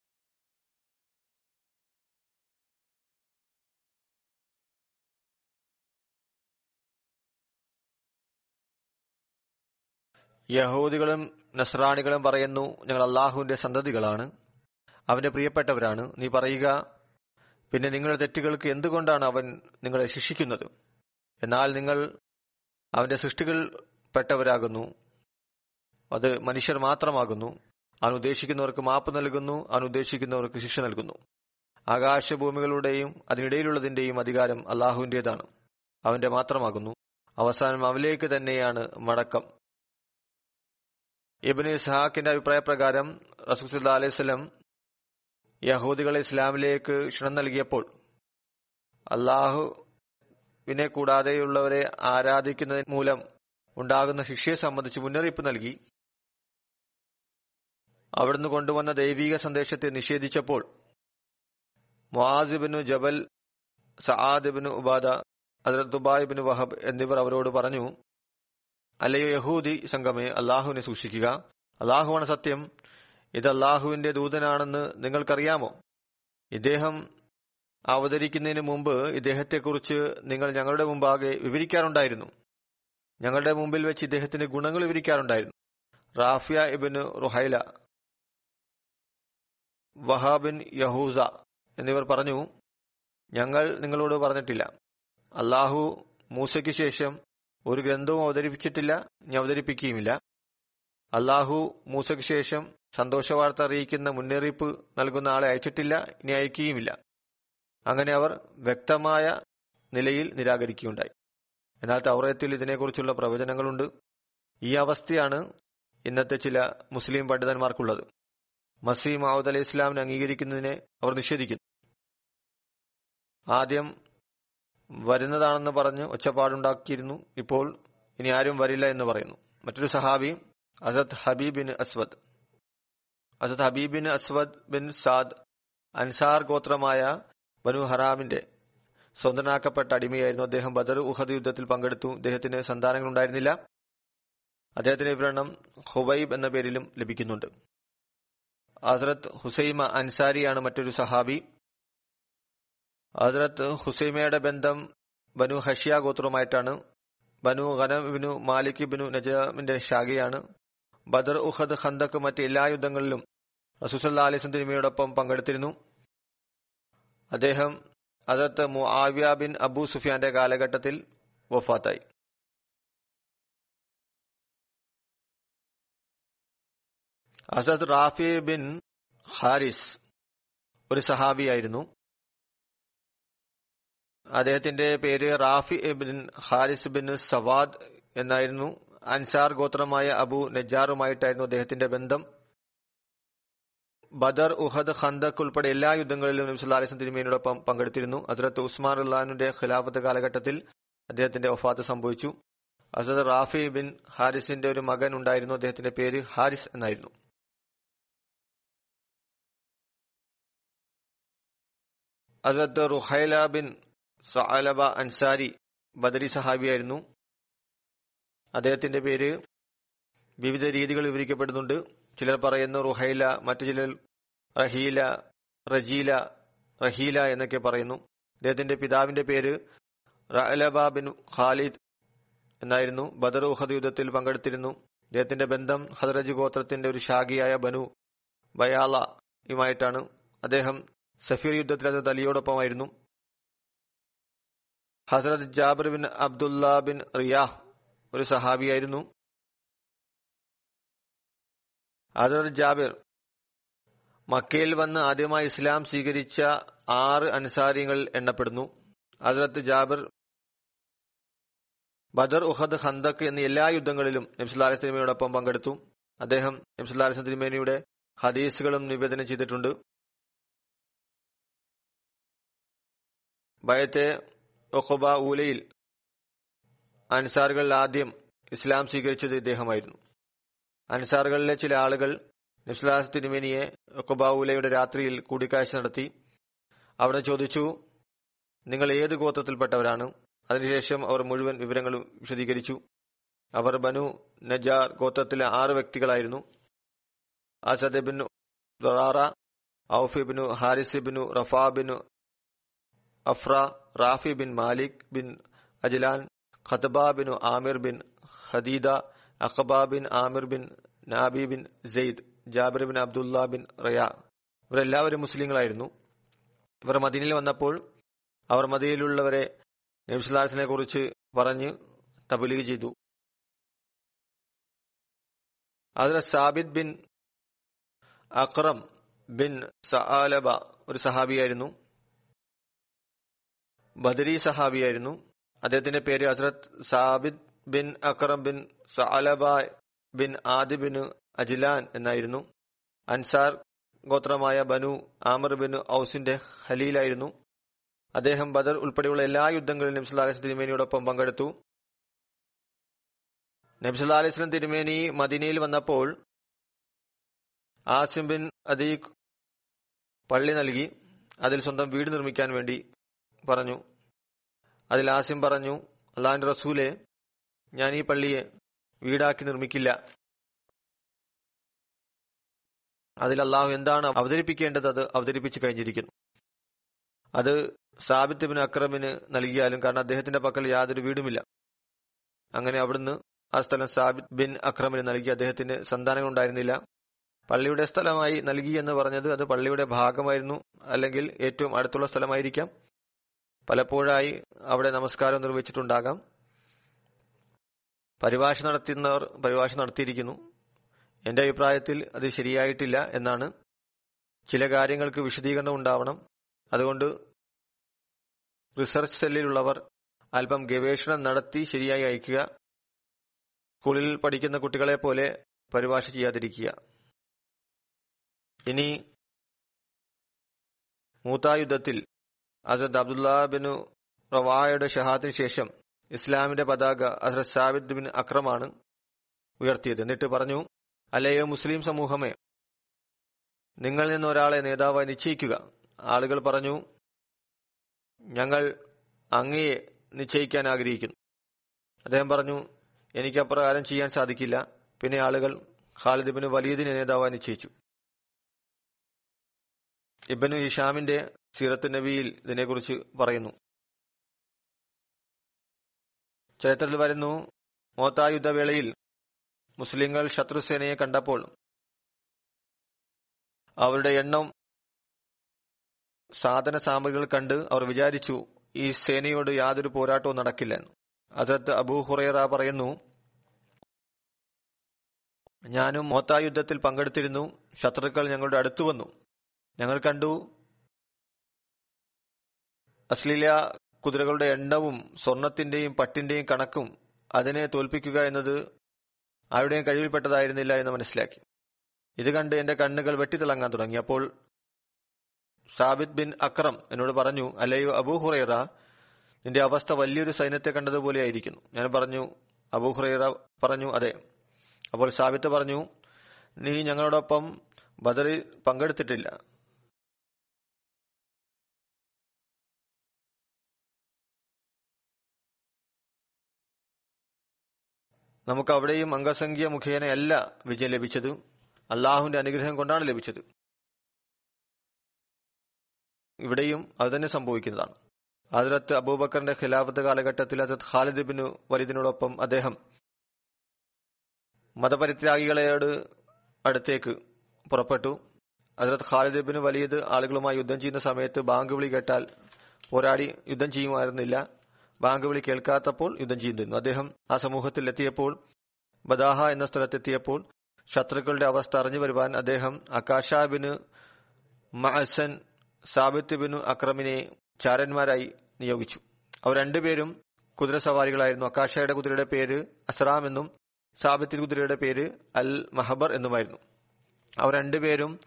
യഹൂദികളും നസ്രാണികളും പറയുന്നു ഞങ്ങൾ അള്ളാഹുവിന്റെ സന്തതികളാണ്. അവന്റെ പ്രിയപ്പെട്ടവരാണ്. നീ പറയുക പിന്നെ നിങ്ങളുടെ തെറ്റുകൾക്ക് എന്തുകൊണ്ടാണ് അവൻ നിങ്ങളെ ശിക്ഷിക്കുന്നത്? എന്നാൽ നിങ്ങൾ അവന്റെ സൃഷ്ടികൾ പെട്ടവരാകുന്നു. അത് മനുഷ്യർ മാത്രമാകുന്നു. അവൻ ഉദ്ദേശിക്കുന്നവർക്ക് മാപ്പ് നൽകുന്നു അവൻ ഉദ്ദേശിക്കുന്നവർക്ക് ശിക്ഷ നൽകുന്നു. ആകാശഭൂമികളുടെയും അതിനിടയിലുള്ളതിന്റെയും അധികാരം അള്ളാഹുവിന്റേതാണ് അവന്റെ മാത്രമാകുന്നു. അവസാനം അവലേക്ക് തന്നെയാണ് മടക്കം. ഇബിന് ഇസ്ഹാഖിന്റെ അഭിപ്രായപ്രകാരം റസൂസുല്ല അലൈവലം യഹൂദികളെ ഇസ്ലാമിലേക്ക് ക്ഷണം നൽകിയപ്പോൾ അള്ളാഹുവിനെ കൂടാതെയുള്ളവരെ ആരാധിക്കുന്നതിന് മൂലം ഉണ്ടാകുന്ന ശിക്ഷയെ സംബന്ധിച്ച് മുന്നറിയിപ്പ് നൽകി. അവിടുന്ന് കൊണ്ടുവന്ന ദൈവിക സന്ദേശത്തെ നിഷേധിച്ചപ്പോൾ മുഹാസിബിനു ജബൽ സആദിബിനു ഉബാദ അദ്രത്തുബായിബിന് വഹബ് എന്നിവർ അവരോട് പറഞ്ഞു അല്ലയോ യഹൂദി സംഘമേ അള്ളാഹുവിനെ സൂക്ഷിക്കുക. അള്ളാഹുവാണ് സത്യം. ഇത് അള്ളാഹുവിന്റെ ദൂതനാണെന്ന് നിങ്ങൾക്കറിയാമോ? ഇദ്ദേഹം അവതരിക്കുന്നതിന് മുമ്പ് ഇദ്ദേഹത്തെക്കുറിച്ച് നിങ്ങൾ ഞങ്ങളുടെ മുമ്പാകെ വിവരിക്കാറുണ്ടായിരുന്നു. ഞങ്ങളുടെ മുമ്പിൽ വെച്ച് ഇദ്ദേഹത്തിന്റെ ഗുണങ്ങൾ വിവരിക്കാറുണ്ടായിരുന്നു. റാഫിയ ഇബിന് റുഹൈല വഹാബിൻ യഹൂസ എന്നിവർ പറഞ്ഞു ഞങ്ങൾ നിങ്ങളോട് പറഞ്ഞിട്ടില്ല. അള്ളാഹു മൂസയ്ക്ക് ശേഷം ഒരു ഗ്രന്ഥവും അവതരിപ്പിച്ചിട്ടില്ല ഇനി അവതരിപ്പിക്കുകയുമില്ല. അള്ളാഹു മൂസയ്ക്ക് ശേഷം സന്തോഷവാർത്ത അറിയിക്കുന്ന മുന്നറിയിപ്പ് നൽകുന്ന ആളെ അയച്ചിട്ടില്ല ഇനി അയക്കുകയുമില്ല. അങ്ങനെ അവർ വ്യക്തമായ നിലയിൽ നിരാകരിക്കുകയുണ്ടായി. എന്നാൽ തൗറയത്തിൽ ഇതിനെക്കുറിച്ചുള്ള പ്രവചനങ്ങളുണ്ട്. ഈ അവസ്ഥയാണ് ഇന്നത്തെ ചില മുസ്ലിം പണ്ഡിതന്മാർക്കുള്ളത്. മസീം മാവൂദ് അലൈഹി ഇസ്ലാമിനെ അംഗീകരിക്കുന്നതിനെ അവർ നിഷേധിക്കുന്നു. ആദ്യം വരുന്നതാണെന്ന് പറഞ്ഞ് ഒച്ചപ്പാടുണ്ടാക്കിയിരുന്നു. ഇപ്പോൾ ഇനി ആരും വരില്ല എന്ന് പറയുന്നു. മറ്റൊരു സഹാബി അസദ് ഹബീബിൻ അസ്വദ്. അസദ് ഹബീബിൻ അസ്വദ് ബിൻ സാദ് അൻസാർ ഗോത്രമായ ബനു ഹറാമിന്റെ സ്വന്തനാക്കപ്പെട്ട അടിമയായിരുന്നു അദ്ദേഹം. ബദർ ഉഹദ് യുദ്ധത്തിൽ പങ്കെടുത്തു. അദ്ദേഹത്തിന് സന്താനങ്ങൾ ഉണ്ടായിരുന്നില്ല അദ്ദേഹത്തിന്റെ വിവരണം ഹുബൈബ് എന്ന പേരിലും ലഭിക്കുന്നുണ്ട്. ഹസ്രത് ഹുസൈമ അൻസാരിയാണ് മറ്റൊരു സഹാബി. ഹസ്രത്ത് ഹുസൈമയുടെ ബന്ധം ബനു ഹഷിയ ഗോത്രവുമായിട്ടാണ്. ബനു ഖനബിനു മാലിക് ബിനു നജാമിന്റെ ശാഖയാണ്. ബദർ ഉഹദ് ഖന്തക്ക് മറ്റ് എല്ലാ യുദ്ധങ്ങളിലും റസൂസല്ലാ അലിസ്ലം തിരുമയോടൊപ്പം പങ്കെടുത്തിരുന്നു. അദ്ദേഹം അതത്ത് മുആവിയ ബിൻ അബു സുഫിയാന്റെ കാലഘട്ടത്തിൽ വഫാത്തായി. അസദ് റാഫി ബിൻ ഹാരിസ് ഒരു സഹാബിയായിരുന്നു. അദ്ദേഹത്തിന്റെ പേര് Rafi bin Haris bin Sawad എന്നായിരുന്നു. അൻസാർ ഗോത്രമായ അബു നജാറുമായിട്ടായിരുന്നു അദ്ദേഹത്തിന്റെ ബന്ധം. ബദർ ഉഹദ് ഖന്തഖ് ഉൾപ്പെടെ എല്ലാ യുദ്ധങ്ങളിലും നബ്സുല്ലാസ്ലം തിരുമേനിയോടൊപ്പം പങ്കെടുത്തിരുന്നു. ഹസ്രത്ത് ഉസ്മാൻ ഉള്ളഹാനുന്റെ ഖിലാഫത്ത് കാലഘട്ടത്തിൽ അദ്ദേഹത്തിന്റെ ഒഫാത്ത് സംഭവിച്ചു. ഹസരത്ത് റാഫി ബിൻ ഹാരിസിന്റെ ഒരു മകൻ ഉണ്ടായിരുന്നു. അദ്ദേഹത്തിന്റെ പേര് ഹാരിസ് എന്നായിരുന്നു. Hazrat Ruhaila bin Salaba Ansari Badri സഹാബിയായിരുന്നു. അദ്ദേഹത്തിന്റെ പേര് വിവിധ രീതികൾ വിവരിക്കപ്പെടുന്നുണ്ട്. ചിലർ പറയുന്നു റുഹൈല മറ്റു ചിലർ റഹീല റജീല റഹീല എന്നൊക്കെ പറയുന്നു. അദ്ദേഹത്തിന്റെ പിതാവിന്റെ പേര് റഅലബ ബിൻ ഖാലിദ് എന്നായിരുന്നു. ബദർ ഉഹദ് യുദ്ധത്തിൽ പങ്കെടുത്തിരുന്നു. അദ്ദേഹത്തിന്റെ ബന്ധം ഹദ്രജ് ഗോത്രത്തിന്റെ ഒരു ശാഖിയായ ബനു ബയാലയുമായിട്ടാണ് അദ്ദേഹം സഫീർ യുദ്ധത്തിൽ അത് അലിയോടൊപ്പമായിരുന്നു Hazrat Jabir bin Abdullah bin Riyah ഒരു സഹാബിയായിരുന്നു. ഹസ്രത് ജാബിർ മക്കയിൽ വന്ന് ആദ്യമായി ഇസ്ലാം സ്വീകരിച്ച ആറ് അൻസാരികൾ എണ്ണപ്പെടുന്നു. ഹസ്രത്ത് ജാബിർ ബദർ ഉഹദ് ഹന്തക് എന്നീ എല്ലാ യുദ്ധങ്ങളിലും നബ്സുല്ലാ സിനിമയോടൊപ്പം പങ്കെടുത്തു. അദ്ദേഹം നബ്സുല്ലാസ് തിരുമേനിയുടെ ഹദീസുകളും നിവേദനം ചെയ്തിട്ടുണ്ട്. ഭയത്തെ ഒഖബ ഊലയിൽ അൻസാറുകളിൽ ആദ്യം ഇസ്ലാം സ്വീകരിച്ചത് ഇദ്ദേഹമായിരുന്നു. അൻസാറുകളിലെ ചില ആളുകൾ നിസ്ലാസ് തിരുമേനിയെ ഊലയുടെ രാത്രിയിൽ കൂടിക്കാഴ്ച നടത്തി. അവിടെ ചോദിച്ചു നിങ്ങൾ ഏത് ഗോത്രത്തിൽപ്പെട്ടവരാണ്? അതിനുശേഷം അവർ മുഴുവൻ വിവരങ്ങളും വിശദീകരിച്ചു. അവർ ബനു നജാർ ഗോത്രത്തിലെ ആറ് വ്യക്തികളായിരുന്നു. Asad bin Darara Auf bin Haris bin Rafa bin Afra Rafi bin Malik bin Ajlan Qutba bin Amir bin Hadida Uqba bin Amir bin Nabi bin Zaid Jabir bin Abdullah bin Riya. ഇവരെല്ലാവരും മുസ്ലിങ്ങളായിരുന്നു. ഇവർ മദീനയിൽ വന്നപ്പോൾ അവർ മദീനയിലുള്ളവരെ നബിസ്ലാസിനെ കുറിച്ച് പറഞ്ഞ് തബലീഗ് ചെയ്തു. അതിൽ Sabit bin Akram bin Salaba ഒരു സഹാബിയായിരുന്നു. ബദരി സഹാബിയായിരുന്നു. അദ്ദേഹത്തിന്റെ പേര് Hazrat Sabit bin Akram bin Salaba bin Adi bin Ajlan എന്നായിരുന്നു. അൻസാർ ഗോത്രമായ ബനു ആമർ ബിൻ ഔസിന്റെ ഹലീലായിരുന്നു അദ്ദേഹം ബദർ ഉൾപ്പെടെയുള്ള എല്ലാ യുദ്ധങ്ങളിലും നബ്സുല്ലാ അലൈഹി തിരുമേനിയോടൊപ്പം പങ്കെടുത്തു. നബ്സുല്ലാ അലൈഹി തിരുമേനി മദീനയിൽ വന്നപ്പോൾ ആസിം ബിൻ അദീഖ് പള്ളി നൽകി. അതിൽ സ്വന്തം വീട് നിർമ്മിക്കാൻ വേണ്ടി പറഞ്ഞു. അതിൽ ആസിം പറഞ്ഞു അള്ളാഹിന്റെ റസൂലെ ഞാൻ ഈ പള്ളിയെ വീടാക്കി നിർമ്മിക്കില്ല. അതിൽ അള്ളാഹു എന്താണ് അവതരിപ്പിക്കേണ്ടത്? അത് അവതരിപ്പിച്ചു കഴിഞ്ഞിരിക്കുന്നു. അത് സാബിത്ത് ബിൻ അക്രമിന് നൽകിയാലും കാരണം അദ്ദേഹത്തിന്റെ പക്കൽ യാതൊരു വീടുമില്ല. അങ്ങനെ അവിടുന്ന് ആ സ്ഥലം സാബിത് ബിൻ അക്രമിന് നൽകി. അദ്ദേഹത്തിന് സന്താനങ്ങൾ ഉണ്ടായിരുന്നില്ല. പള്ളിയുടെ സ്ഥലമായി നൽകി എന്ന് പറഞ്ഞത് അത് പള്ളിയുടെ ഭാഗമായിരുന്നു. അല്ലെങ്കിൽ ഏറ്റവും അടുത്തുള്ള സ്ഥലമായിരിക്കാം. പലപ്പോഴായി അവിടെ നമസ്കാരം നിർവഹിച്ചിട്ടുണ്ടാകാം. പരിഭാഷ നടത്തുന്നവർ പരിഭാഷ നടത്തിയിരിക്കുന്നു. എന്റെ അഭിപ്രായത്തിൽ അത് ശരിയായിട്ടില്ല എന്നാണ്. ചില കാര്യങ്ങൾക്ക് വിശദീകരണം ഉണ്ടാവണം. അതുകൊണ്ട് റിസർച്ച് സെല്ലിലുള്ളവർ അല്പം ഗവേഷണം നടത്തി ശരിയായി അയക്കുക. സ്കൂളിൽ പഠിക്കുന്ന കുട്ടികളെ പോലെ പരിഭാഷ ചെയ്യാതിരിക്കുക. ഇനി മൂത്താ യുദ്ധത്തിൽ അബ്ദുല്ലാ ബിൻ റവായയുടെ ഷഹാദിന് ശേഷം ഇസ്ലാമിന്റെ പതാക ഹസരത് സാബിദ് ബിൻ അക്രമാണ് ഉയർത്തിയത്. എന്നിട്ട് പറഞ്ഞു അല്ലയോ മുസ്ലിം സമൂഹമേ നിങ്ങളിൽ നിന്ന് ഒരാളെ നേതാവായി നിശ്ചയിക്കുക. ആളുകൾ പറഞ്ഞു ഞങ്ങൾ അങ്ങയെ നിശ്ചയിക്കാൻ ആഗ്രഹിക്കുന്നു. അദ്ദേഹം പറഞ്ഞു എനിക്ക് അപ്രകാരം ചെയ്യാൻ സാധിക്കില്ല. പിന്നെ ആളുകൾ ഖാലിദ് വലിയതിനെ വലീദിനെ നേതാവായി നിശ്ചയിച്ചു. ഇബനു ഹിഷാമിന്റെ സീറത്ത് നബിയിൽ ഇതിനെക്കുറിച്ച് പറയുന്നു. ചരിത്രത്തിൽ വരുന്നു മോത്തായുദ്ധവേളയിൽ മുസ്ലിങ്ങൾ ശത്രുസേനയെ കണ്ടപ്പോൾ അവരുടെ എണ്ണം സാധന സാമഗ്രികൾ കണ്ട് അവർ വിചാരിച്ചു ഈ സേനയോട് യാതൊരു പോരാട്ടവും നടക്കില്ലെന്ന്. അതിർത്ത് അബൂ ഹുറൈറ പറയുന്നു ഞാനും മോത്താ യുദ്ധത്തിൽ പങ്കെടുത്തിരുന്നു ശത്രുക്കൾ ഞങ്ങളുടെ അടുത്തു വന്നു. ഞങ്ങൾ കണ്ടു അശ്ലീല കുതിരകളുടെ എണ്ണവും സ്വർണത്തിന്റെയും പട്ടിന്റെയും കണക്കും അതിനെ തോൽപ്പിക്കുക എന്നത് ആരുടെയും കഴിവിൽപ്പെട്ടതായിരുന്നില്ല എന്ന് മനസ്സിലാക്കി. ഇത് കണ്ട് എന്റെ കണ്ണുകൾ വെട്ടിത്തിളങ്ങാൻ തുടങ്ങി. അപ്പോൾ സാബിദ് ബിൻ അക്രം എന്നോട് പറഞ്ഞു അല്ലയോ അബൂ ഹുറൈറ നിന്റെ അവസ്ഥ വലിയൊരു സൈന്യത്തെ കണ്ടതുപോലെ ആയിരിക്കുന്നു. ഞാൻ പറഞ്ഞു അബൂ ഹുറൈറ പറഞ്ഞു അതെ. അപ്പോൾ സാബിത്ത് പറഞ്ഞു നീ ഞങ്ങളോടൊപ്പം ബദറിൽ പങ്കെടുത്തിട്ടില്ല. നമുക്ക് അവിടെയും അംഗസംഖ്യ മുഖേനയല്ല വിജയം ലഭിച്ചത് അള്ളാഹുവിന്റെ അനുഗ്രഹം കൊണ്ടാണ് ലഭിച്ചത്. ഇവിടെയും അതുതന്നെ സംഭവിക്കുന്നതാണ്. ഹജറത്ത് അബൂബക്കറിന്റെ ഖിലാഫത്ത് കാലഘട്ടത്തിൽ ഹജറത് ഖാലിദ് ബിനു വലിദിനോടൊപ്പം അദ്ദേഹം മതപരിത്യാഗികളോട് അടുത്തേക്ക് പുറപ്പെട്ടു. ഹജറത് ഖാലിദ് ബിനു വലിയത് ആളുകളുമായി യുദ്ധം ചെയ്യുന്ന സമയത്ത് ബാങ്ക് വിളി കേട്ടാൽ പോരാടി യുദ്ധം ചെയ്യുമായിരുന്നില്ല. ബാങ്ക് വിളി കേൾക്കാത്തപ്പോൾ യുദ്ധം ചെയ്യുന്നു അദ്ദേഹം ആ സമൂഹത്തിൽ എത്തിയപ്പോൾ ബദാഹ എന്ന സ്ഥലത്തെത്തിയപ്പോൾ ശത്രുക്കളുടെ അവസ്ഥ അറിഞ്ഞു വരുവാൻ അദ്ദേഹം അക്കാഷ ബിന് മഹസൻ സാബിത്ത് അക്രമിനെ ചാരന്മാരായി നിയോഗിച്ചു. അവർ രണ്ടുപേരും കുതിരസവാരികളായിരുന്നു അക്കാഷയുടെ കുതിരയുടെ പേര് അസ്രാം എന്നും സാബിത്തിൽ കുതിരയുടെ പേര് അൽ മഹബർ എന്നുമായിരുന്നു. അവർ രണ്ടുപേരും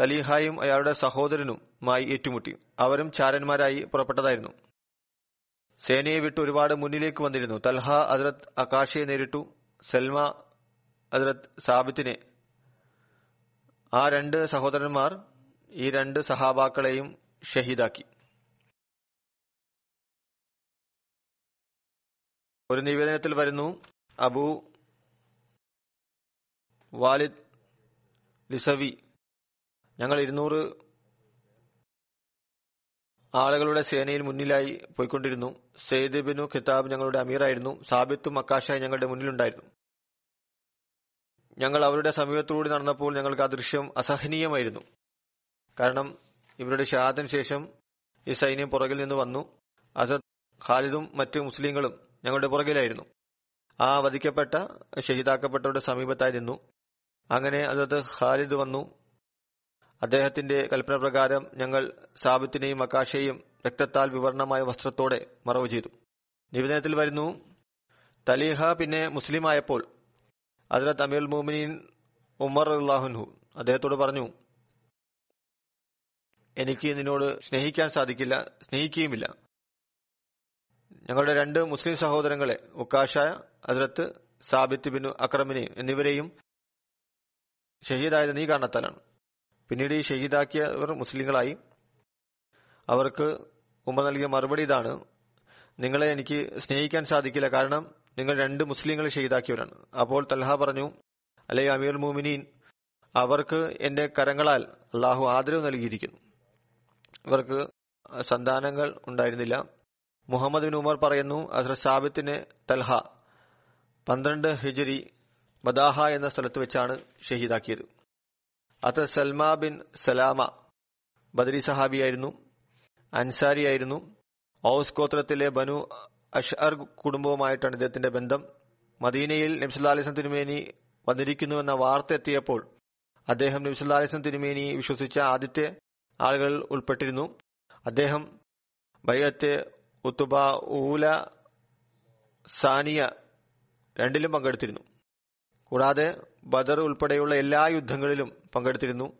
തലീഹായും അയാളുടെ സഹോദരനുമായി ഏറ്റുമുട്ടി. അവരും ചാരന്മാരായി പുറപ്പെട്ടതായിരുന്നു. സേനയെ വിട്ട് ഒരുപാട് മുന്നിലേക്ക് വന്നിരുന്നു. തൽഹ ഹസ്രത് അകാശയെ നേരിട്ടു. സൽമ ഹസ്രത് സാബിത്തിനെ. ആ രണ്ട് സഹോദരന്മാർ ഈ രണ്ട് സഹാബാക്കളെയും ഷഹീദാക്കി. ഒരു നിവേദനത്തിൽ വരുന്നു. അബു വാലിദ് ലിസവി. ഞങ്ങൾ ഇരുന്നൂറ് ആളുകളുടെ സേനയിൽ മുന്നിലായി പോയിക്കൊണ്ടിരുന്നു. സെയ്ദ് ബിനു ഖിതാബ് ഞങ്ങളുടെ അമീറായിരുന്നു. സാബിത്തും അക്കാശായി ഞങ്ങളുടെ മുന്നിലുണ്ടായിരുന്നു. ഞങ്ങൾ അവരുടെ സമീപത്തുകൂടി നടന്നപ്പോൾ ഞങ്ങൾക്ക് ആ ദൃശ്യം അസഹനീയമായിരുന്നു. കാരണം ഇവരുടെ ഷഹാദിന് ശേഷം ഈ സൈന്യം പുറകിൽ നിന്ന് വന്നു. അസദ് ഖാലിദും മറ്റ് മുസ്ലിങ്ങളും ഞങ്ങളുടെ പുറകിലായിരുന്നു. ആ വധിക്കപ്പെട്ട ഷഹീദാക്കപ്പെട്ടവരുടെ സമീപത്തായി നിന്നു. അങ്ങനെ അതത് ഖാലിദ് വന്നു. അദ്ദേഹത്തിന്റെ കൽപ്പന പ്രകാരം ഞങ്ങൾ സാബിത്തിനെയും അക്കാശയെയും രക്തത്താൽ വിവർണമായ വസ്ത്രത്തോടെ മറവ് ചെയ്തു. നിവേദനത്തിൽ വരുന്നു തലീഹ പിന്നെ മുസ്ലിം മുസ്ലിമായപ്പോൾ ഹസ്രത് അമീർ മോമിനീൻ ഉമർ അള്ളാഹുൻഹു അദ്ദേഹത്തോട് പറഞ്ഞു എനിക്ക് നിന്നോട് സ്നേഹിക്കാൻ സാധിക്കില്ല സ്നേഹിക്കുകയുമില്ല. ഞങ്ങളുടെ രണ്ട് മുസ്ലിം സഹോദരങ്ങളെ ഉക്കാഷ അതിരത്ത് സാബിത്ത് ബിൻ അക്രമിനെയും എന്നിവരെയും ഷഹീദായത് നീ കാരണത്താലാണ്. പിന്നീട് ഈ ഷഹീദാക്കിയവർ മുസ്ലിങ്ങളായി. അവർക്ക് ഉമ്മ നൽകിയ മറുപടി ഇതാണ്. നിങ്ങളെ എനിക്ക് സ്നേഹിക്കാൻ സാധിക്കില്ല. കാരണം നിങ്ങൾ രണ്ട് മുസ്ലിങ്ങളെ ഷഹീദാക്കിയവരാണ് അപ്പോൾ തൽഹ പറഞ്ഞു അല്ലെ അമീർ മോമിനീൻ അവർക്ക് എന്റെ കരങ്ങളാൽ അള്ളാഹു ആദരവ് നൽകിയിരിക്കുന്നു. ഇവർക്ക് സന്താനങ്ങൾ ഉണ്ടായിരുന്നില്ല. മുഹമ്മദ് ബിൻ ഉമർ പറയുന്നു അസ്ര സാബിത്തിന് തൽഹ പന്ത്രണ്ട് ഹിജരി ബദാഹ എന്ന സ്ഥലത്ത് വെച്ചാണ് ഷഹീദാക്കിയത് അത് സൽമാ ബിൻ സലാമ ബദരി സഹാബിയായിരുന്നു അൻസാരിയായിരുന്നു. ഔസ് ഗോത്രത്തിലെ ബനു അഷ്അർ കുടുംബവുമായിട്ടാണ് ഇദ്ദേഹത്തിന്റെ ബന്ധം. മദീനയിൽ നബ്സുല്ലാ തിരുമേനി വന്നിരിക്കുന്നുവെന്ന വാർത്ത എത്തിയപ്പോൾ അദ്ദേഹം നബ്സുല്ലാ തിരുമേനി വിശ്വസിച്ച ആദ്യത്തെ ആളുകൾ ഉൾപ്പെട്ടിരുന്നു. അദ്ദേഹം ബയ്യത്ത് ഉത്തുബ ഊല സാനിയ രണ്ടിലും പങ്കെടുത്തിരുന്നു. കൂടാതെ ബദർ ഉൾപ്പെടെയുള്ള എല്ലാ യുദ്ധങ്ങളിലും പങ്കെടുത്തിരുന്നു.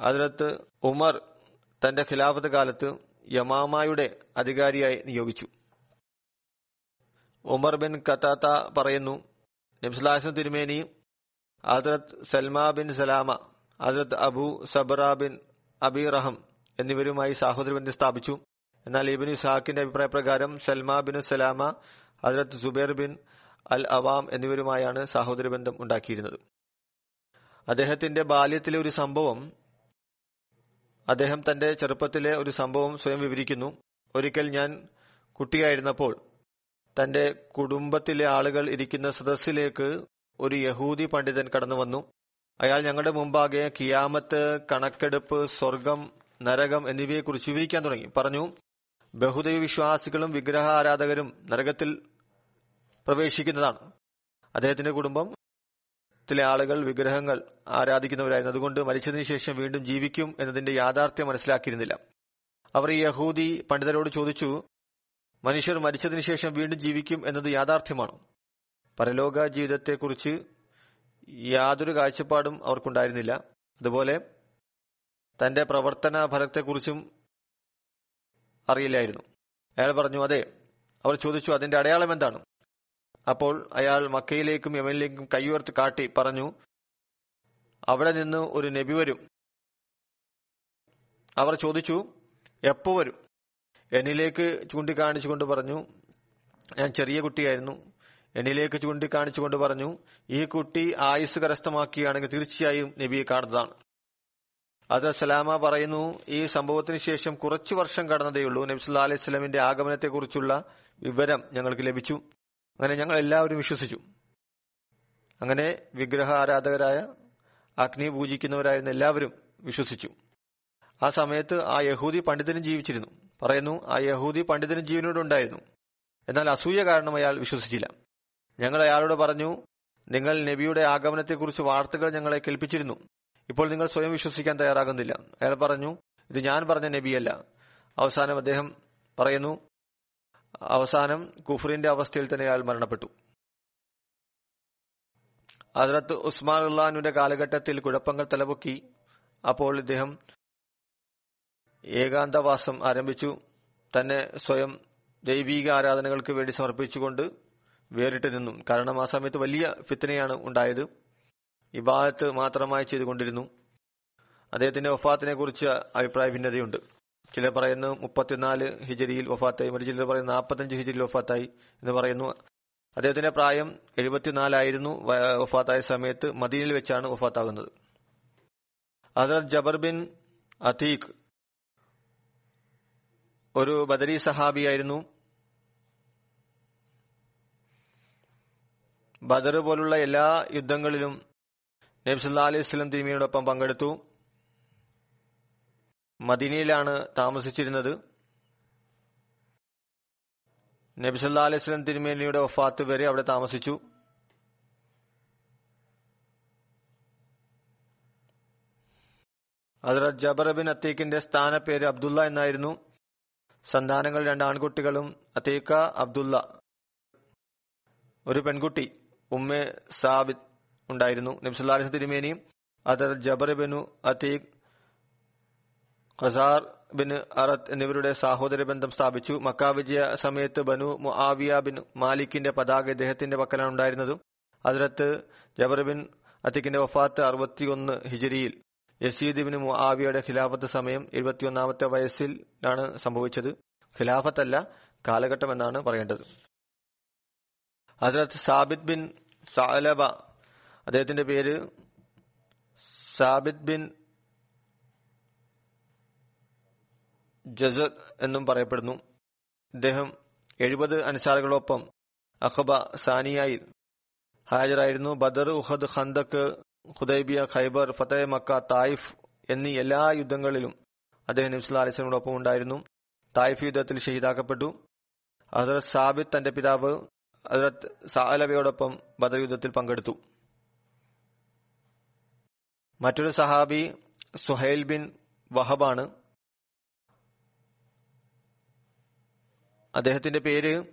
അതിനകത്ത് ഉമർ തന്റെ ഖിലാഫത്ത് കാലത്ത് യമാമയുടെ അധികാരിയായി നിയോഗിച്ചു. ഉമർ ബിൻ കത്താത്ത പറയുന്നു നിംസലാസം തിരുമേനി ഹദ്രത്ത് സൽമ ബിൻ സലാമ ഹദ്രത്ത് അബു സബറ ബിൻ അബി റഹം എന്നിവരുമായി സാഹോദര്യബന്ധം സ്ഥാപിച്ചു. എന്നാൽ ഇബിൻ ഇസാഖിന്റെ അഭിപ്രായപ്രകാരം സൽമാ ബിൻ സലാമ ഹദ്രത്ത് സുബൈർ ബിൻ അൽ അവാം എന്നിവരുമായാണ് സഹോദര ബന്ധം ഉണ്ടാക്കിയിരുന്നത്. അദ്ദേഹത്തിന്റെ ബാല്യത്തിലെ ഒരു സംഭവം അദ്ദേഹം തന്റെ ചെറുപ്പത്തിലെ ഒരു സംഭവം സ്വയം വിവരിക്കുന്നു. ഒരിക്കൽ ഞാൻ കുട്ടിയായിരുന്നപ്പോൾ തന്റെ കുടുംബത്തിലെ ആളുകൾ ഇരിക്കുന്ന സദസ്സിലേക്ക് ഒരു യഹൂദി പണ്ഡിതൻ കടന്നു വന്നു അയാൾ ഞങ്ങളുടെ മുമ്പാകെ കിയാമത്ത് കണക്കെടുപ്പ് സ്വർഗം നരകം എന്നിവയെക്കുറിച്ച് വിവരിക്കാൻ തുടങ്ങി. പറഞ്ഞു ബഹുദൈവ വിശ്വാസികളും വിഗ്രഹ ആരാധകരും നരകത്തിൽ പ്രവേശിക്കുന്നതാണ്. അദ്ദേഹത്തിന്റെ കുടുംബം ത്തിലെ ആളുകൾ വിഗ്രഹങ്ങൾ ആരാധിക്കുന്നവരായിരുന്നു. അതുകൊണ്ട് മരിച്ചതിന് ശേഷം വീണ്ടും ജീവിക്കും എന്നതിന്റെ യാഥാർത്ഥ്യം മനസ്സിലാക്കിയിരുന്നില്ല. അവർ ഈ യഹൂദി പണ്ഡിതരോട് ചോദിച്ചു മനുഷ്യർ മരിച്ചതിന് ശേഷം വീണ്ടും ജീവിക്കും എന്നത് യാഥാർത്ഥ്യമാണ്? പരലോക ജീവിതത്തെക്കുറിച്ച് യാതൊരു കാഴ്ചപ്പാടും അവർക്കുണ്ടായിരുന്നില്ല. അതുപോലെ തന്റെ പ്രവർത്തന ഫലത്തെക്കുറിച്ചും അറിയില്ലായിരുന്നു. അയാൾ പറഞ്ഞു അതെ. അവർ ചോദിച്ചു അതിന്റെ അടയാളം എന്താണ്? അപ്പോൾ അയാൾ മക്കയിലേക്കും യമനിലേക്കും കൈയുയർത്തി കാട്ടി പറഞ്ഞു അവിടെ നിന്ന് ഒരു നബി വരും. അവർ ചോദിച്ചു എപ്പോ വരും? എന്നിലേക്ക് ചൂണ്ടിക്കാണിച്ചുകൊണ്ട് പറഞ്ഞു ഞാൻ ചെറിയ കുട്ടിയായിരുന്നു. എന്നിലേക്ക് ചൂണ്ടിക്കാണിച്ചുകൊണ്ട് പറഞ്ഞു ഈ കുട്ടി ആയുസ് കരസ്ഥമാക്കിയാണെങ്കിൽ തീർച്ചയായും നബിയെ കാണുന്നതാണ്. അത് സലാമ പറയുന്നു ഈ സംഭവത്തിന് ശേഷം കുറച്ചു വർഷം കടന്നതേയുള്ളൂ നബ്സുല്ലാ അലൈഹി സ്വലമിന്റെ ആഗമനത്തെക്കുറിച്ചുള്ള വിവരം ഞങ്ങൾക്ക് ലഭിച്ചു. അങ്ങനെ ഞങ്ങൾ എല്ലാവരും വിശ്വസിച്ചു. അങ്ങനെ വിഗ്രഹ ആരാധകരായ അഗ്നി പൂജിക്കുന്നവരായിരുന്ന എല്ലാവരും വിശ്വസിച്ചു. ആ സമയത്ത് ആ യഹൂദി പണ്ഡിതനും ജീവിച്ചിരുന്നു. പറയുന്നു ആ യഹൂദി പണ്ഡിതനും ജീവനോടുണ്ടായിരുന്നു എന്നാൽ അസൂയ കാരണം അയാൾ വിശ്വസിച്ചില്ല. ഞങ്ങൾ അയാളോട് പറഞ്ഞു നിങ്ങൾ നബിയുടെ ആഗമനത്തെക്കുറിച്ച് വാർത്തകൾ ഞങ്ങളെ കേൾപ്പിച്ചിരുന്നു. ഇപ്പോൾ നിങ്ങൾ സ്വയം വിശ്വസിക്കാൻ തയ്യാറാകുന്നില്ല. അയാൾ പറഞ്ഞു ഇത് ഞാൻ പറഞ്ഞ നബിയല്ല. അവസാനം അദ്ദേഹം പറയുന്നു അവസാനം കുഫറിന്റെ അവസ്ഥയിൽ തന്നെ അയാൾ മരണപ്പെട്ടു. ഹസ്രത്ത് ഉസ്മാൻ ഉള്ളാനുവിന്റെ കാലഘട്ടത്തിൽ കുഴപ്പങ്ങൾ തലപൊക്കി. അപ്പോൾ ഇദ്ദേഹം ഏകാന്തവാസം ആരംഭിച്ചു. തന്നെ സ്വയം ദൈവീക ആരാധനകൾക്ക് വേണ്ടി സമർപ്പിച്ചുകൊണ്ട് വേറിട്ട് നിന്നു. കാരണം ആ സമയത്ത് വലിയ ഫിത്തനയാണ് ഉണ്ടായത്. ഇബാദത്ത് മാത്രമായി ചെയ്തുകൊണ്ടിരുന്നു. അദ്ദേഹത്തിന്റെ വഫാത്തിനെ കുറിച്ച് അഭിപ്രായ ഭിന്നതയുണ്ട്. ചിലർ പറയുന്നു മുപ്പത്തിനാല് ഹിജരിയിൽ വഫാത്തായി. മറ്റു ചിലർ പറയുന്നു നാൽപ്പത്തഞ്ച് ഹിജരിയിൽ വഫാത്തായി എന്ന് പറയുന്നു. അദ്ദേഹത്തിന്റെ പ്രായം എഴുപത്തിനാലായിരുന്നു. വഫാത്തായ സമയത്ത് മദീനയിൽ വെച്ചാണ് വഫാത്താകുന്നത്. ഹസരത് ജബർ ബിൻ അതീഖ് ഒരു ബദരി സഹാബിയായിരുന്നു. ബദർ പോലുള്ള എല്ലാ യുദ്ധങ്ങളിലും നബ്സുല്ലാ അലൈഹി സ്വലം തിരുമിയോടൊപ്പം പങ്കെടുത്തു. മദീനയിലാണ് താമസിച്ചിരുന്നത്. നബിസല്ലാ അലൈഹി സ്വലം തിരുമേനിയുടെ വഫാത്ത് വരെ അവിടെ താമസിച്ചു. ഹസ്രത് ജബർ ബിൻ അത്തീഖിന്റെ സ്ഥാനപ്പേര് അബ്ദുള്ള എന്നായിരുന്നു. സന്താനങ്ങൾ രണ്ട് ആൺകുട്ടികളും അത്തീഖ അബ്ദുള്ള. ഒരു പെൺകുട്ടി ഉമ്മ സാബിദ് ഉണ്ടായിരുന്നു. നബ്സുല്ലാ തിരുമേനിയും തിരുമേനി Athar Jabar bin Atiq Khasar bin Arat എന്നിവരുടെ സഹോദര ബന്ധം സ്ഥാപിച്ചു. മക്ക വിജയ സമയത്ത് ബനു മുആവിയ ബിൻ മാലിക്കിന്റെ പതാക ഇദ്ദേഹത്തിന്റെ പക്കലാണ് ഉണ്ടായിരുന്നത്. അതിലത്ത് ജബർ ബിൻ അത്തിക്കിന്റെ വഫാത്ത് അറുപത്തിയൊന്ന് ഹിജരിയിൽ യസീദ് ബിൻ മുആവിയയുടെ ഖിലാഫത്ത് സമയം എഴുപത്തിയൊന്നാമത്തെ വയസ്സിലാണ് സംഭവിച്ചത്. ഖിലാഫത്തല്ല കാലഘട്ടം എന്നാണ് പറയേണ്ടത്. ഹസ്രത്ത് സാബിദ് ബിൻ സാലബ അദ്ദേഹത്തിന്റെ പേര് സാബിദ് ബിൻ ജസർ എന്നും പറയപ്പെടുന്നു. അദ്ദേഹം എഴുപത് അനുസാരികളോടൊപ്പം അഖബ സാനിയായി ഹാജരായിരുന്നു. Badr Uhud Khandaq Hudaibiya Khaibar Fateh Mecca Taif എന്നീ എല്ലാ യുദ്ധങ്ങളിലും അദ്ദേഹം നബ്സുല്ലാ അലിസ്ലമിനോടൊപ്പം ഉണ്ടായിരുന്നു. തായിഫ് യുദ്ധത്തിൽ ഷഹീദാക്കപ്പെട്ടു. ഹസരത് സാബിദ് തന്റെ പിതാവ് ഹസരത് സാലബയോടൊപ്പം ബദർ യുദ്ധത്തിൽ പങ്കെടുത്തു. മറ്റൊരു സഹാബി സുഹൈൽ ബിൻ വഹബാണ്. അദ്ദേഹത്തിന്റെ പേര്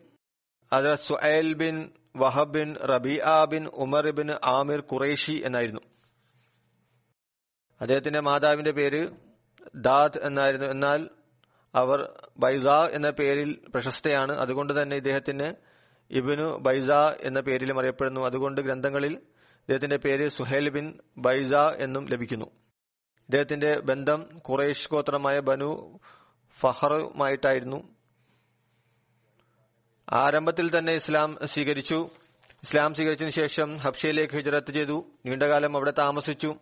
അത് Suhail bin Wahb bin Rabia bin Umar bin Amir Qurashi എന്നായിരുന്നു. അദ്ദേഹത്തിന്റെ മാതാവിന്റെ പേര് ദാദ് എന്നായിരുന്നു. എന്നാൽ അവർ ബൈസ എന്ന പേരിൽ പ്രശസ്തയാണ്. അതുകൊണ്ട് തന്നെ ഇദ്ദേഹത്തിന് ഇബിനു ബൈസ എന്ന പേരിലും അറിയപ്പെടുന്നു. അതുകൊണ്ട് ഗ്രന്ഥങ്ങളിൽ ഇദ്ദേഹത്തിന്റെ പേര് സുഹേൽ ബിൻ ബൈസ എന്നും ലഭിക്കുന്നു. ഇദ്ദേഹത്തിന്റെ ബന്ധം ഖുറൈഷ് ഗോത്രമായ ബനു ഫഹറുമായിട്ടായിരുന്നു. ആരംഭത്തിൽ തന്നെ ഇസ്ലാം സ്വീകരിച്ചു. ഇസ്ലാം സ്വീകരിച്ചതിനു ശേഷം ഹബ്ഷയിലേക്ക് ഹിജറത്ത് ചെയ്തു. നീണ്ടകാലം അവിടെ താമസിച്ചു.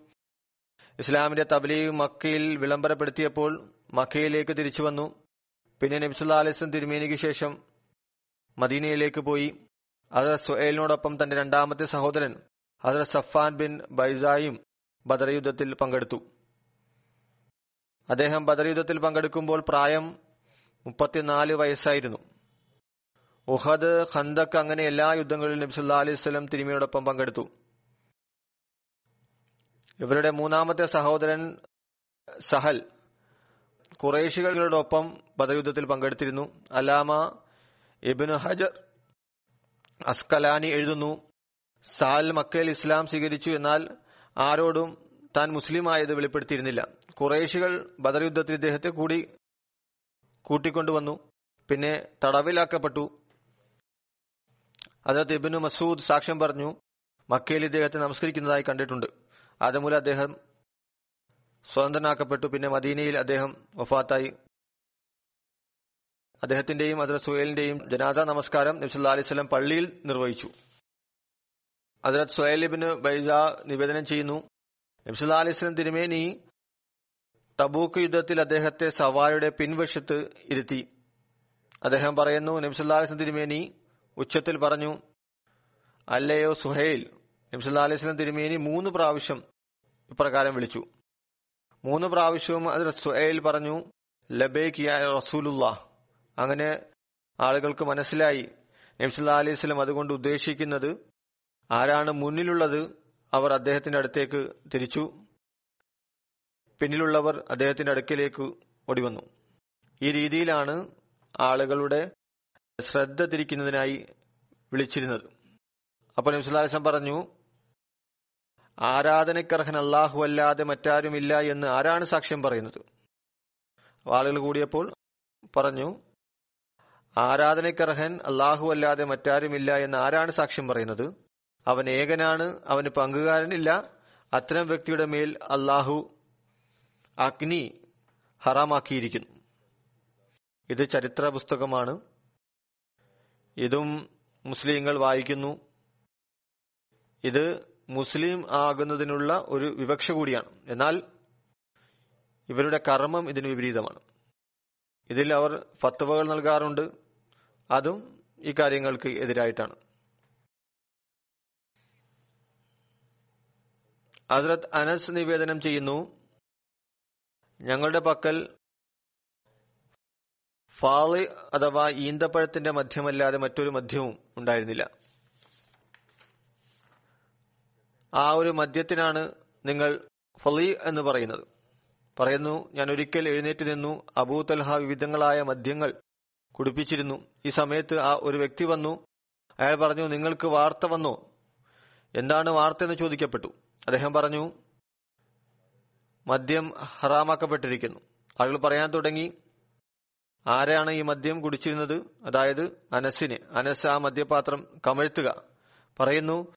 ഇസ്ലാമിന്റെ തബ്ലീഗ് മക്കയിൽ വിളംബരപ്പെടുത്തിയപ്പോൾ മക്കയിലേക്ക് തിരിച്ചു വന്നു. പിന്നെ നബ്സുല്ലാ അലിസ്ലം തിരുമേനിക്ക് ശേഷം മദീനയിലേക്ക് പോയി. അത് സുഹേലിനോടൊപ്പം തന്റെ രണ്ടാമത്തെ സഹോദരൻ ഹസരത് സഫാൻ ബിൻ ബൈസായും ബദർ യുദ്ധത്തിൽ പങ്കെടുത്തു. അദ്ദേഹം ബദർ യുദ്ധത്തിൽ പങ്കെടുക്കുമ്പോൾ പ്രായം മുപ്പത്തിനാല് വയസ്സായിരുന്നു. ഉഹദ് ഖന്തക് അങ്ങനെ എല്ലാ യുദ്ധങ്ങളിലും നബ്സുല്ലാ അലൈഹി സ്വലം തിരുമിയോടൊപ്പം പങ്കെടുത്തു. ഇവരുടെ മൂന്നാമത്തെ സഹോദരൻ സഹൽ കുറേശികളോടൊപ്പം ബദയുദ്ധത്തിൽ പങ്കെടുത്തിരുന്നു. അലാമ ഇബിന് ഹജർ അസ്കലാനി എഴുതുന്നു. സാൽ മക്കയിൽ ഇസ്ലാം സ്വീകരിച്ചു എന്നാൽ ആരോടും താൻ മുസ്ലിം ആയത് വെളിപ്പെടുത്തിയിരുന്നില്ല. കുറേശികൾ ബദർ യുദ്ധത്തിൽ ഇദ്ദേഹത്തെ കൂടി കൂട്ടിക്കൊണ്ടുവന്നു. പിന്നെ തടവിലാക്കപ്പെട്ടു. അതിനകത്ത് ഇബിനു മസൂദ് സാക്ഷ്യം പറഞ്ഞു മക്കയിൽ ഇദ്ദേഹത്തെ നമസ്കരിക്കുന്നതായി കണ്ടിട്ടുണ്ട്. അതുമൂലം അദ്ദേഹം സ്വതന്ത്രനാക്കപ്പെട്ടു. പിന്നെ മദീനയിൽ അദ്ദേഹം വഫാത്തായി. അദ്ദേഹത്തിന്റെയും അതിൽ സുഹേലിന്റെയും ജനാസ നമസ്കാരം നബ്സുല്ലാ അലിസ്ലം പള്ളിയിൽ നിർവഹിച്ചു. അതിലത്ത് സുഹേലിബിന് ബൈജ നിവേദനം ചെയ്യുന്നു. നബ്സുല്ലാ തിരുമേനി തബൂക്ക് യുദ്ധത്തിൽ അദ്ദേഹത്തെ സവായുടെ പിൻവശത്ത് ഇരുത്തി. അദ്ദേഹം പറയുന്നു നബ്സുല്ലാ തിരുമേനി ഉച്ചത്തിൽ പറഞ്ഞു അല്ലയോ സുഹൈൽ നബ്സുല്ലാ തിരുമേനി മൂന്ന് പ്രാവശ്യം ഇപ്രകാരം വിളിച്ചു. മൂന്ന് പ്രാവശ്യവും അതിൽ സുഹൈൽ പറഞ്ഞു ലബേക്ക് റസൂലുള്ള അങ്ങനെ ആളുകൾക്ക് മനസ്സിലായി നബ്സുല്ലാ അലൈഹി സ്വലം അതുകൊണ്ട് ഉദ്ദേശിക്കുന്നത് ആരാണ് മുന്നിലുള്ളത് അവർ അദ്ദേഹത്തിന്റെ അടുത്തേക്ക് തിരിച്ചു. പിന്നിലുള്ളവർ അദ്ദേഹത്തിന്റെ അടുക്കിലേക്ക് ഓടിവന്നു. ഈ രീതിയിലാണ് ആളുകളുടെ ശ്രദ്ധ തിരിക്കുന്നതിനായി വിളിച്ചിരുന്നത്. അപ്പോൾ നിമിഷം പറഞ്ഞു ആരാധനക്കർഹൻ അള്ളാഹു അല്ലാതെ മറ്റാരുമില്ല എന്ന് ആരാണ് സാക്ഷ്യം പറയുന്നത്? ആളുകൾ കൂടിയപ്പോൾ പറഞ്ഞു ആരാധനക്കർഹൻ അള്ളാഹു അല്ലാതെ മറ്റാരുമില്ല എന്ന് ആരാണ് സാക്ഷ്യം പറയുന്നത്? അവൻ ഏകനാണ് അവന് പങ്കുകാരനില്ല. അത്തരം വ്യക്തിയുടെ മേൽ അള്ളാഹു അഗ്നി ഹറാമാക്കിയിരിക്കുന്നു. ഇത് ചരിത്ര പുസ്തകമാണ് ഇതും മുസ്ലിങ്ങൾ വായിക്കുന്നു. ഇത് മുസ്ലിം ആകുന്നതിനുള്ള ഒരു വിവക്ഷ കൂടിയാണ്. എന്നാൽ ഇവരുടെ കർമ്മം ഇതിന് വിപരീതമാണ്. ഇതിൽ അവർ ഫത്വകൾ നൽകാറുണ്ട്. അതും ഈ കാര്യങ്ങൾക്ക് എതിരായിട്ടാണ്. ഹസ്രത് അനസ് നിവേദനം ചെയ്യുന്നു. ഞങ്ങളുടെ പക്കൽ ഫാളി അഥവാ ഈന്തപ്പഴത്തിന്റെ മധ്യമല്ലാതെ മറ്റൊരു മദ്യവും ഉണ്ടായിരുന്നില്ല. ആ ഒരു മദ്യത്തിനാണ് നിങ്ങൾ ഫലി എന്ന് പറയുന്നത്. പറയുന്നു ഞാൻ ഒരിക്കൽ എഴുന്നേറ്റ് നിന്നു അബൂ തൽഹ വിവിധങ്ങളായ മദ്യങ്ങൾ കുടിപ്പിച്ചിരുന്നു. ഈ സമയത്ത് ആ ഒരു വ്യക്തി വന്നു. അയാൾ പറഞ്ഞു നിങ്ങൾക്ക് വാർത്ത വന്നോ? എന്താണ് വാർത്ത? എന്ന് ചോദിക്കപ്പെട്ടു. അദ്ദേഹം പറഞ്ഞു മദ്യം ഹറാമാക്കപ്പെട്ടിരിക്കുന്നു. ആളുകൾ പറയാൻ തുടങ്ങി ആരാണ് ഈ മദ്യം കുടിച്ചിരുന്നത്? അതായത് അനസിനെ. അനസ് ആ മദ്യപാത്രം കമഴ്ത്തുക. പറയുന്നു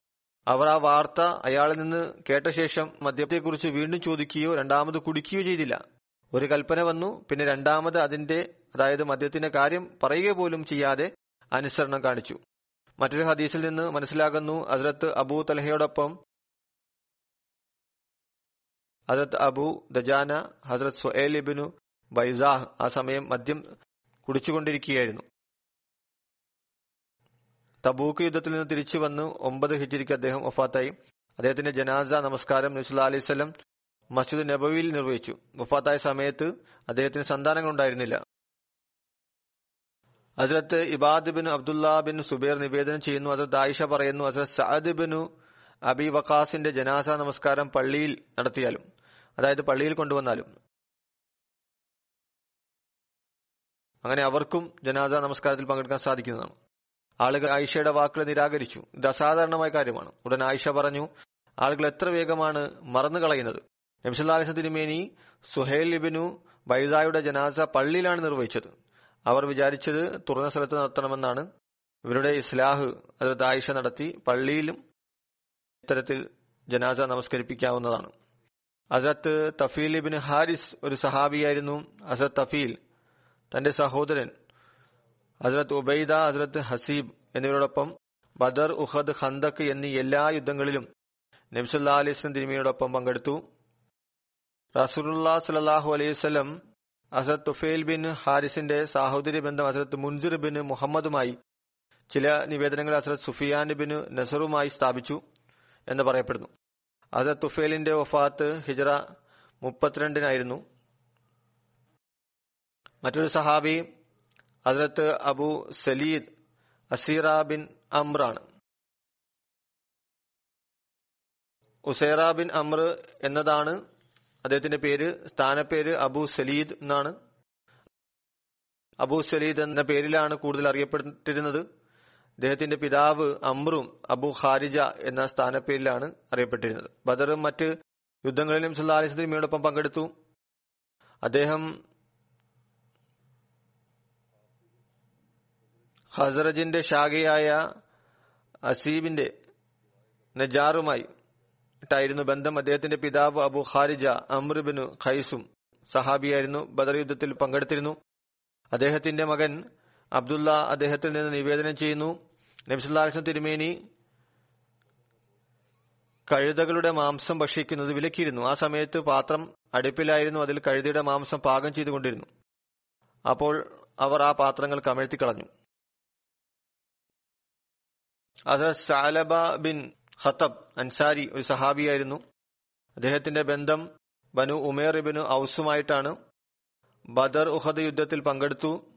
അവർ ആ വാർത്ത അയാളിൽ നിന്ന് കേട്ട ശേഷം മദ്യത്തെക്കുറിച്ച് വീണ്ടും ചോദിക്കുകയോ രണ്ടാമത് കുടിക്കുകയോ ചെയ്തില്ല. ഒരു കൽപ്പന വന്നു പിന്നെ രണ്ടാമത് അതിന്റെ അതായത് മദ്യത്തിന്റെ കാര്യം പറയുക പോലും ചെയ്യാതെ അനുസരണം കാണിച്ചു. മറ്റൊരു ഹദീസിൽ നിന്ന് മനസ്സിലാകുന്നു ഹസ്രത്ത് അബൂ തലഹയോടൊപ്പം ഹസ്രത്ത് അബു ദജാന ഹസ്രത്ത് സുഹേൽ ഇബിനു ബൈസാഹ് ആ സമയം മദ്യം കുടിച്ചുകൊണ്ടിരിക്കുകയായിരുന്നു. തബൂക്ക് യുദ്ധത്തിൽ നിന്ന് തിരിച്ചു വന്ന് ഒമ്പത് ഹിജിരിക്ക് അദ്ദേഹം വഫാത്തായി. അദ്ദേഹത്തിന്റെ ജനാസ നമസ്കാരം അലൈഹി സ്വലം മസ്ജിദ് നബവിയിൽ നിർവഹിച്ചു. വഫാത്തായ സമയത്ത് അദ്ദേഹത്തിന് സന്താനങ്ങൾ ഉണ്ടായിരുന്നില്ല ഹസ്രത്ത് ഇബാദ് ബിൻ അബ്ദുല്ല ബിൻ സുബൈർ നിവേദനം ചെയ്യുന്നു. ഹസ്രത്ത് ദായിഷ പറയുന്നു ഹസ്രത്ത് സഅദ് ബിനു അബി വഖാസിന്റെ ജനാസ നമസ്കാരം പള്ളിയിൽ നടത്തിയാലും. അതായത് പള്ളിയിൽ കൊണ്ടുവന്നാലും. അങ്ങനെ അവർക്കും ജനാസ നമസ്കാരത്തിൽ പങ്കെടുക്കാൻ സാധിക്കുന്നതാണ്. ആളുകൾ ആയിഷയുടെ വാക്കുകൾ നിരാകരിച്ചു. ഇത് അസാധാരണമായ കാര്യമാണ്. ഉടൻ ആയിഷ പറഞ്ഞു ആളുകൾ എത്ര വേഗമാണ് മറന്നു കളയുന്നത്? നബ്സല്ലാലിസ തിരുമേനി സുഹേൽ ലിബിനു ബൈസായുടെ ജനാസ പള്ളിയിലാണ് നിർവഹിച്ചത്. അവർ വിചാരിച്ചത് തുറന്ന സ്ഥലത്ത് നടത്തണമെന്നാണ്. ഇവരുടെ ഇസ്ലാഹ് അതിർത്ത് ആയിഷ നടത്തി പള്ളിയിലും ഇത്തരത്തിൽ ജനാസ നമസ്കരിപ്പിക്കാവുന്നതാണ്. അസത്ത് തഫീൽ ഇബിൻ ഹാരിസ് ഒരു സഹാബിയായിരുന്നു. അസത്ത് തഫീൽ തന്റെ സഹോദരൻ ഹസ്രത്ത് ഉബൈദ ഹസ്രത്ത് ഹസീബ് എന്നിവരോടൊപ്പം ബദർ ഉഹദ് ഖന്തക്ക് എന്നീ എല്ലാ യുദ്ധങ്ങളിലും നബ്സുല്ലാ അലൈസ്ലം തിരുമിയോടൊപ്പം പങ്കെടുത്തു. റസൂലുല്ലാ സലാഹു അലൈവല്ലം അസത് തുഫേൽ ബിൻ ഹാരിസിന്റെ സാഹോദര്യ ബന്ധം അസരത്ത് മുൻസിർ ബിൻ മുഹമ്മദുമായി ചില നിവേദനങ്ങൾ അസരത് സുഫിയാൻ ബിൻ നസറുമായി സ്ഥാപിച്ചു എന്ന് പറയപ്പെടുന്നു. ഹസരത് തുഫേലിന്റെ വഫാത്ത് ഹിജറ മുപ്പത്തിരണ്ടിനായിരുന്നു. മറ്റൊരു സഹാബി Hazrat Abu Salid Asira bin അമ്രാണ്. ഉസൈറ bin Amra എന്നതാണ് അദ്ദേഹത്തിന്റെ പേര് സ്ഥാനപ്പേര് അബു സലീദ് എന്നാണ്. അബു സലീദ് എന്ന പേരിലാണ് കൂടുതൽ അറിയപ്പെട്ടിരുന്നത്. അദ്ദേഹത്തിന്റെ പിതാവ് അമ്രും അബു ഖാരിജ എന്ന സ്ഥാനപ്പേരിലാണ് അറിയപ്പെട്ടിരുന്നത്. ബദറും മറ്റ് യുദ്ധങ്ങളിലും സുല്ലാലിസ്ലിമിയോടൊപ്പം പങ്കെടുത്തു. അദ്ദേഹം ഹസറജിന്റെ ശാഖയായ അസീബിന്റെ നജാറുമായി ായിരുന്നു ബന്ധം. അദ്ദേഹത്തിന്റെ പിതാവ് അബു ഖാരിജ അമ്രുബിനു ഖൈസും സഹാബിയായിരുന്നു ബദർ യുദ്ധത്തിൽ പങ്കെടുത്തിരുന്നു. അദ്ദേഹത്തിന്റെ മകൻ അബ്ദുള്ള അദ്ദേഹത്തിൽ നിന്ന് നിവേദനം ചെയ്യുന്നു. നബ്സുല്ലാസം തിരുമേനി കഴുതകളുടെ മാംസം ഭക്ഷിക്കുന്നത് വിലക്കിയിരുന്നു. ആ സമയത്ത് പാത്രം അടുപ്പിലായിരുന്നു. അതിൽ കഴുതയുടെ മാംസം പാകം ചെയ്തുകൊണ്ടിരുന്നു. അപ്പോൾ അവർ ആ പാത്രങ്ങൾ കമഴ്ത്തി കളഞ്ഞു. ഹസരത് സാലബ ബിൻ ഹത്തബ് അൻസാരി ഒരു സഹാബിയായിരുന്നു. അദ്ദേഹത്തിന്റെ ബന്ധം ബനു ഉമേർ ബിനു ഔസുമായിട്ടാണ്. ബദർ ഉഹദ് യുദ്ധത്തിൽ പങ്കെടുത്തു.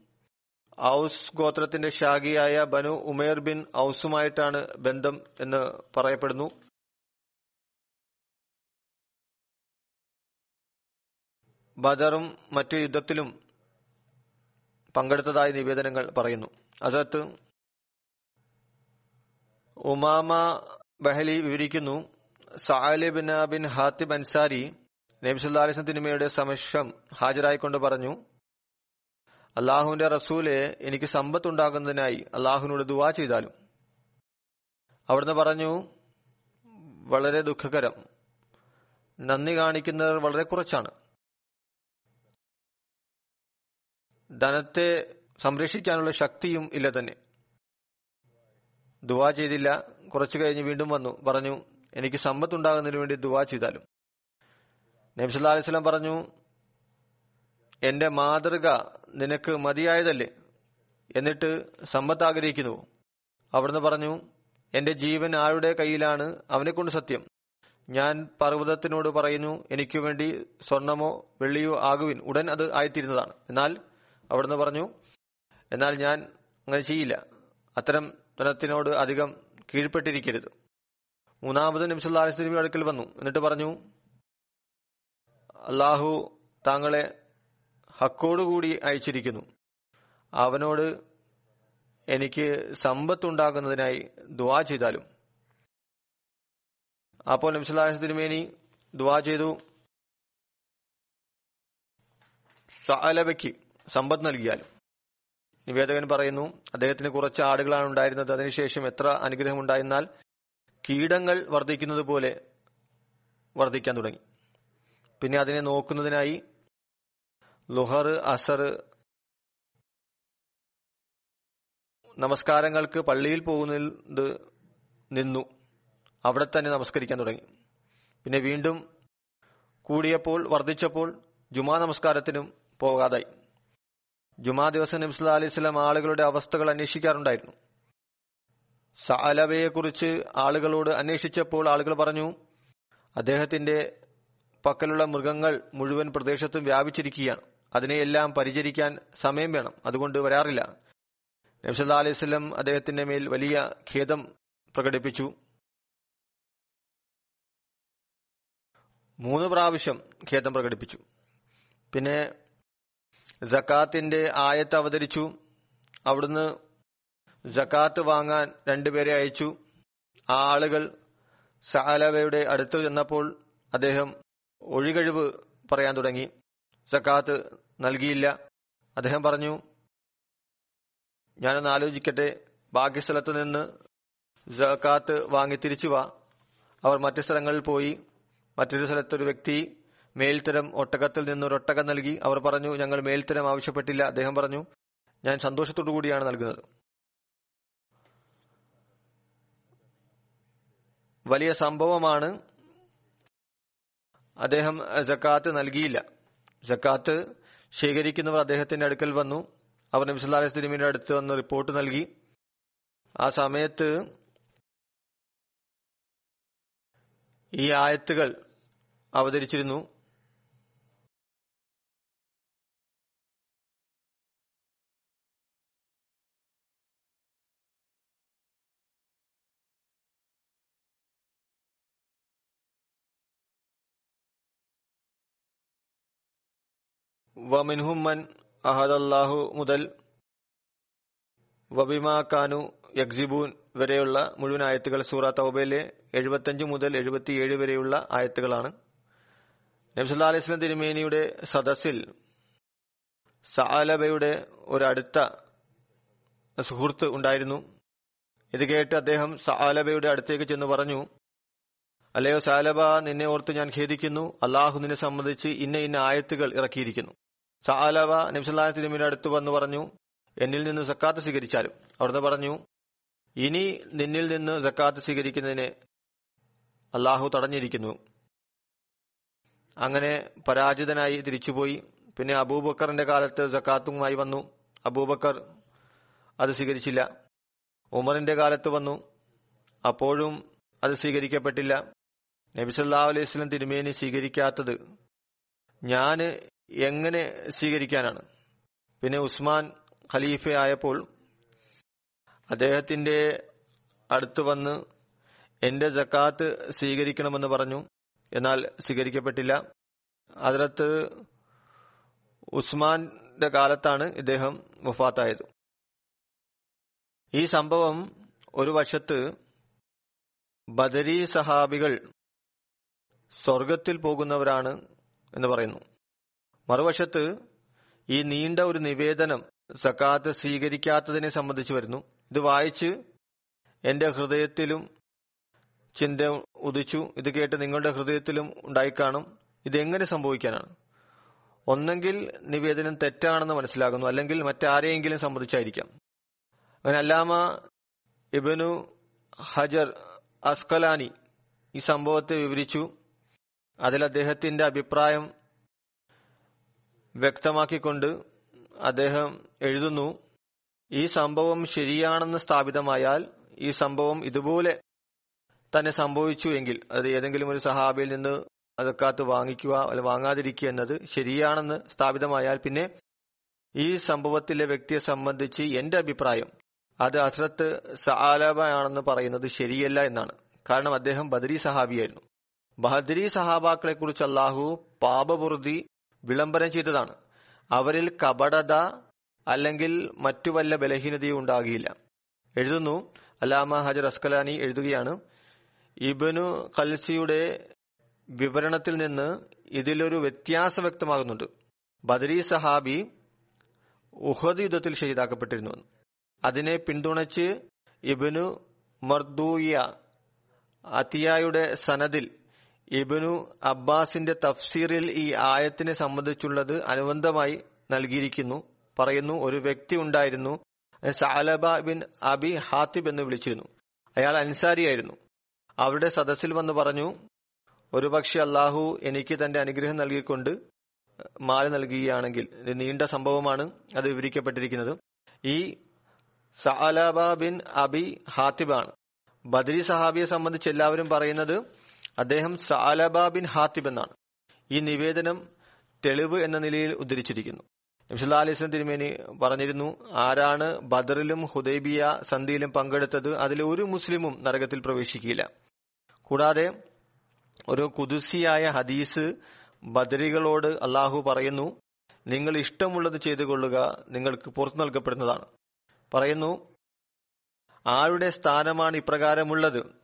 ഔസ് ഗോത്രത്തിന്റെ ശാഖിയായ ബനു ഉമേർ ബിൻ ഔസുമായിട്ടാണ് ബന്ധം എന്ന് പറയപ്പെടുന്നു. ബദറും മറ്റ് യുദ്ധത്തിലും പങ്കെടുത്തതായി നിവേദനങ്ങൾ പറയുന്നു. അതത്ത് ഉമാമ ബഹലി വിവരിക്കുന്നു സാലിബിൻ ബിൻ ഹാത്തിബ് അൻസാരി നബിസുല്ലാലിസം തിരുമയുടെ സമക്ഷം ഹാജരായിക്കൊണ്ട് പറഞ്ഞു അള്ളാഹുവിന്റെ റസൂലെ എനിക്ക് സമ്പത്തുണ്ടാകുന്നതിനായി അള്ളാഹുവിനോട് ദുവാ ചെയ്താലും. അവിടുന്ന് പറഞ്ഞു വളരെ ദുഃഖകരം. നന്ദി കാണിക്കുന്നവർ വളരെ കുറച്ചാണ്. ധനത്തെ സംരക്ഷിക്കാനുള്ള ശക്തിയും ഇല്ല തന്നെ. ദുവാ ചെയ്തില്ല. കുറച്ചു കഴിഞ്ഞ് വീണ്ടും വന്നു. പറഞ്ഞു എനിക്ക് സമ്പത്തുണ്ടാകുന്നതിന് വേണ്ടി ദുവാ ചെയ്താലും. നബ്സുല്ലാ അലൈഹി സ്വലം പറഞ്ഞു എന്റെ മാതൃക നിനക്ക് മതിയായതല്ലേ? എന്നിട്ട് സമ്പത്ത് ആഗ്രഹിക്കുന്നു. അവിടുന്ന് പറഞ്ഞു എന്റെ ജീവൻ ആരുടെ കയ്യിലാണ്? അവനെക്കൊണ്ട് സത്യം. ഞാൻ പർവതത്തിനോട് പറയുന്നു എനിക്ക് വേണ്ടി സ്വർണമോ വെള്ളിയോ ആകുവിൻ. ഉടൻ അത് ആയിത്തീരുന്നതാണ്. എന്നാൽ അവിടുന്ന് പറഞ്ഞു എന്നാൽ ഞാൻ അങ്ങനെ ചെയ്യില്ല. അത്തരം ധനത്തിനോട് അധികം കീഴ്പ്പെട്ടിരിക്കരുത്. മൂന്നാമത് നിമിഷം അടുക്കൽ വന്നു. എന്നിട്ട് പറഞ്ഞു അള്ളാഹു താങ്കളെ ഹക്കോടുകൂടി അയച്ചിരിക്കുന്നു. അവനോട് എനിക്ക് സമ്പത്തുണ്ടാകുന്നതിനായി ദുവാ ചെയ്താലും. അപ്പോൾ നബ്സുല്ലാസ് തിരുമേനി ദുവാ ചെയ്തു. സഅലബയ്ക്ക് സമ്പത്ത് നൽകിയാലും. നിവേദകൻ പറയുന്നു അദ്ദേഹത്തിന് കുറച്ച് ആടുകളാണ് ഉണ്ടായിരുന്നത്. അതിനുശേഷം എത്ര അനുഗ്രഹം ഉണ്ടായിരുന്നാൽ കീടങ്ങൾ വർദ്ധിക്കുന്നത് പോലെ വർദ്ധിക്കാൻ തുടങ്ങി. പിന്നെ അതിനെ നോക്കുന്നതിനായി ലുഹർ അസർ നമസ്കാരങ്ങൾക്ക് പള്ളിയിൽ പോകുന്നത് നിന്നു. അവിടെ തന്നെ നമസ്കരിക്കാൻ തുടങ്ങി. പിന്നെ വീണ്ടും കൂടിയപ്പോൾ വർദ്ധിച്ചപ്പോൾ ജുമാ നമസ്കാരത്തിനും പോകാതായി. ജുമാ ദിവസം നബ്സുല്ലാ അലൈഹി സ്വലാം ആളുകളുടെ അവസ്ഥകൾ അന്വേഷിക്കാറുണ്ടായിരുന്നു. സാലബയെക്കുറിച്ച് ആളുകളോട് അന്വേഷിച്ചപ്പോൾ ആളുകൾ പറഞ്ഞു അദ്ദേഹത്തിന്റെ പക്കലുള്ള മൃഗങ്ങൾ മുഴുവൻ പ്രദേശത്തും വ്യാപിച്ചിരിക്കുകയാണ്. അതിനെയെല്ലാം പരിചരിക്കാൻ സമയം വേണം. അതുകൊണ്ട് വരാറില്ല. നബ്സല്ലാ അലൈഹി സ്വലം അദ്ദേഹത്തിന്റെ മേൽ വലിയ ഖേദം പ്രകടിപ്പിച്ചു. മൂന്ന് പ്രാവശ്യം ഖേദം പ്രകടിപ്പിച്ചു. പിന്നെ ജക്കാത്തിന്റെ ആയത്ത് അവതരിച്ചു. അവിടുന്ന് ജക്കാത്ത് വാങ്ങാൻ രണ്ടുപേരെ അയച്ചു. ആ ആളുകൾ സഹലവയുടെ അടുത്ത് ചെന്നപ്പോൾ അദ്ദേഹം ഒഴികഴിവ് പറയാൻ തുടങ്ങി. ജക്കാത്ത് നൽകിയില്ല. അദ്ദേഹം പറഞ്ഞു ഞാനൊന്ന് ആലോചിക്കട്ടെ. ബാക്കി സ്ഥലത്ത് നിന്ന് സക്കാത്ത് വാങ്ങി തിരിച്ചു വാ. അവർ മറ്റു സ്ഥലങ്ങളിൽ പോയി. മറ്റൊരു സ്ഥലത്തൊരു വ്യക്തി മേൽത്തരം ഒട്ടകത്തിൽ നിന്ന് ഒരു ഒട്ടകം നൽകി. അവർ പറഞ്ഞു ഞങ്ങൾ മേൽത്തരം ആവശ്യപ്പെട്ടില്ല. അദ്ദേഹം പറഞ്ഞു ഞാൻ സന്തോഷത്തോടു കൂടിയാണ് നൽകുന്നത്. വലിയ സംഭവമാണ് അദ്ദേഹം ജക്കാത്ത് നൽകിയില്ല. ജക്കാത്ത് ശേഖരിക്കുന്നവർ അദ്ദേഹത്തിന്റെ അടുക്കൽ വന്നു. അവർ നബി അലൈഹി വസല്ലമയുടെ അടുത്ത് വന്ന് റിപ്പോർട്ട് നൽകി. ആ സമയത്ത് ഈ ആയത്തുകൾ അവതരിച്ചിരുന്നു. വമിൻഹും മൻ അഹദല്ലാഹു മുതൽ വബിമാ കാനു യക്സിബൂൻ വരെയുള്ള മുഴുവൻ ആയത്തുകൾ സൂറ തൗബയിലെ എഴുപത്തഞ്ച് മുതൽ എഴുപത്തിയേഴ് വരെയുള്ള ആയത്തുകളാണ്. നബ്സുല്ലാ അലൈഹി സ്വലം തിരുമേനിയുടെ സദസ്സിൽ സഅലബയുടെ ഒരടുത്ത സുഹൃത്ത് ഉണ്ടായിരുന്നു. ഇത് കേട്ട് അദ്ദേഹം സഅലബയുടെ അടുത്തേക്ക് ചെന്ന് പറഞ്ഞു അല്ലയോ സാലബ നിന്നെ ഓർത്ത് ഞാൻ ഖേദിക്കുന്നു. അള്ളാഹു നിന്നെ സംബന്ധിച്ച് ഇന്ന ഇന്ന ആയത്തുകൾ ഇറക്കിയിരിക്കുന്നു. സാലബ നബ്സുല്ലാ തിരുമിന്റെ അടുത്ത് വന്നു പറഞ്ഞു എന്നിൽ നിന്ന് സക്കാത്ത് സ്വീകരിച്ചാലും. അവിടുന്ന് പറഞ്ഞു ഇനി നിന്നിൽ നിന്ന് സക്കാത്ത് സ്വീകരിക്കുന്നതിനെ അള്ളാഹു തടഞ്ഞിരിക്കുന്നു. അങ്ങനെ പരാജിതനായി തിരിച്ചുപോയി. പിന്നെ അബൂബക്കറിന്റെ കാലത്ത് സക്കാത്തുമായി വന്നു. അബൂബക്കർ അത് സ്വീകരിച്ചില്ല. ഉമറിന്റെ കാലത്ത് വന്നു. അപ്പോഴും അത് സ്വീകരിക്കപ്പെട്ടില്ല. നബി സല്ലാ അലൈഹി സ്വലം തിരുമേനി സ്വീകരിക്കാത്തത്. ഞാൻ എങ്ങനെ സ്വീകരിക്കാനാണ്? പിന്നെ ഉസ്മാൻ ഖലീഫ ആയപ്പോൾ അദ്ദേഹത്തിന്റെ അടുത്ത് വന്ന് എന്റെ ജക്കാത്ത് സ്വീകരിക്കണമെന്ന് പറഞ്ഞു. എന്നാൽ സ്വീകരിക്കപ്പെട്ടില്ല. അതിലത്ത് ഉസ്മാന്റെ കാലത്താണ് ഇദ്ദേഹം മുഫാത്തായത് ഈ സംഭവം ഒരു വശത്ത് ബദരി സഹാബികൾ സ്വർഗത്തിൽ പോകുന്നവരാണ് എന്ന് പറയുന്നു. മറുവശത്ത് ഈ നീണ്ട ഒരു നിവേദനം സക്കാത്ത് സ്വീകരിക്കാത്തതിനെ സംബന്ധിച്ച് വരുന്നു. ഇത് വായിച്ച് എന്റെ ഹൃദയത്തിലും ചിന്ത ഉദിച്ചു. ഇത് കേട്ട് നിങ്ങളുടെ ഹൃദയത്തിലും ഉണ്ടായിക്കാണും ഇതെങ്ങനെ സംഭവിക്കാനാണ്? ഒന്നെങ്കിൽ നിവേദനം തെറ്റാണെന്ന് മനസ്സിലാകുന്നു. അല്ലെങ്കിൽ മറ്റാരെയെങ്കിലും സംബന്ധിച്ചായിരിക്കാം. അങ്ങനെ അല്ലാമ ഇബനു ഹജർ അസ്കലാനി ഈ സംഭവത്തെ വിവരിച്ചു. അതിൽ അദ്ദേഹത്തിന്റെ അഭിപ്രായം വ്യക്തമാക്കിക്കൊണ്ട് അദ്ദേഹം എഴുതുന്നു ഈ സംഭവം ശരിയാണെന്ന് സ്ഥാപിതമായാൽ ഈ സംഭവം ഇതുപോലെ തന്നെ സംഭവിച്ചു എങ്കിൽ അത് ഏതെങ്കിലും ഒരു സഹാബിയിൽ നിന്ന് അതക്കാത്ത് വാങ്ങിക്കുക അല്ല വാങ്ങാതിരിക്കുക എന്നത് ശരിയാണെന്ന് സ്ഥാപിതമായാൽ പിന്നെ ഈ സംഭവത്തിലെ വ്യക്തിയെ സംബന്ധിച്ച് എന്റെ അഭിപ്രായം അത് അസ്രത്ത് സആലബയാണെന്ന് പറയുന്നത് ശരിയല്ല എന്നാണ്. കാരണം അദ്ദേഹം ബദരി സഹാബിയായിരുന്നു. ബഹദരി സഹാബാക്കളെ കുറിച്ച് അള്ളാഹു പാപപുറുതി വിളംബരം ചെയ്തതാണ്. അവരിൽ കപടത അല്ലെങ്കിൽ മറ്റു വല്ല ബലഹീനതയും ഉണ്ടാകിയില്ല. എഴുതുന്നു അലാമ ഹജർ അസ്കലാനി എഴുതുകയാണ് ഇബനു കൽസിയുടെ വിവരണത്തിൽ നിന്ന് ഇതിലൊരു വ്യത്യാസം വ്യക്തമാകുന്നുണ്ട്. ബദരി സഹാബി ഉഹദ് യുദ്ധത്തിൽ ഷഹീദാക്കപ്പെട്ടിരുന്നു. അതിനെ പിന്തുണച്ച് ഇബനു മർദൂയ അതിയായുടെ സനദിൽ ഇബനു അബ്ബാസിന്റെ തഫ്സീറിൽ ഈ ആയത്തിനെ സംബന്ധിച്ചുള്ളത് അനുബന്ധമായി നൽകിയിരിക്കുന്നു. പറയുന്നു ഒരു വ്യക്തി ഉണ്ടായിരുന്നു സാലബ ബിൻ അബി ഹാത്തിബ് എന്ന് വിളിച്ചിരുന്നു. അയാൾ അൻസാരിയായിരുന്നു. അവരുടെ സദസ്സിൽ വന്ന് പറഞ്ഞു ഒരുപക്ഷെ അള്ളാഹു എനിക്ക് തന്റെ അനുഗ്രഹം നൽകിക്കൊണ്ട് മാല നൽകുകയാണെങ്കിൽ നീണ്ട സംഭവമാണ് അത് വിവരിക്കപ്പെട്ടിരിക്കുന്നത്. ഈ സഅലബ ബിൻ അബി ഹാത്തിബാണ്. ബദരി സഹാബിയെ സംബന്ധിച്ച് എല്ലാവരും പറയുന്നത് അദ്ദേഹം സാലബാബിൻ ബിൻ ഹാത്തിബ് എന്നാണ്. ഈ നിവേദനം തെളിവ് എന്ന നിലയിൽ ഉദ്ധരിച്ചിരിക്കുന്നു. നബ്സുല്ലാ അലൈസ്ലം തിരുമേനി പറഞ്ഞിരുന്നു ആരാണ് ബദറിലും ഹുദൈബിയ സന്ധിയിലും പങ്കെടുത്തത് അതിൽ ഒരു മുസ്ലിമും നരകത്തിൽ പ്രവേശിക്കില്ല കൂടാതെ ഒരു കുതിസിയായ ഹദീസ് ബദരികളോട് അള്ളാഹു പറയുന്നു നിങ്ങൾ ഇഷ്ടമുള്ളത് ചെയ്തു കൊള്ളുക നിങ്ങൾക്ക് പുറത്തു നൽകപ്പെടുന്നതാണ്. പറയുന്നു ആരുടെ സ്ഥാനമാണ് ഇപ്രകാരമുള്ളത്?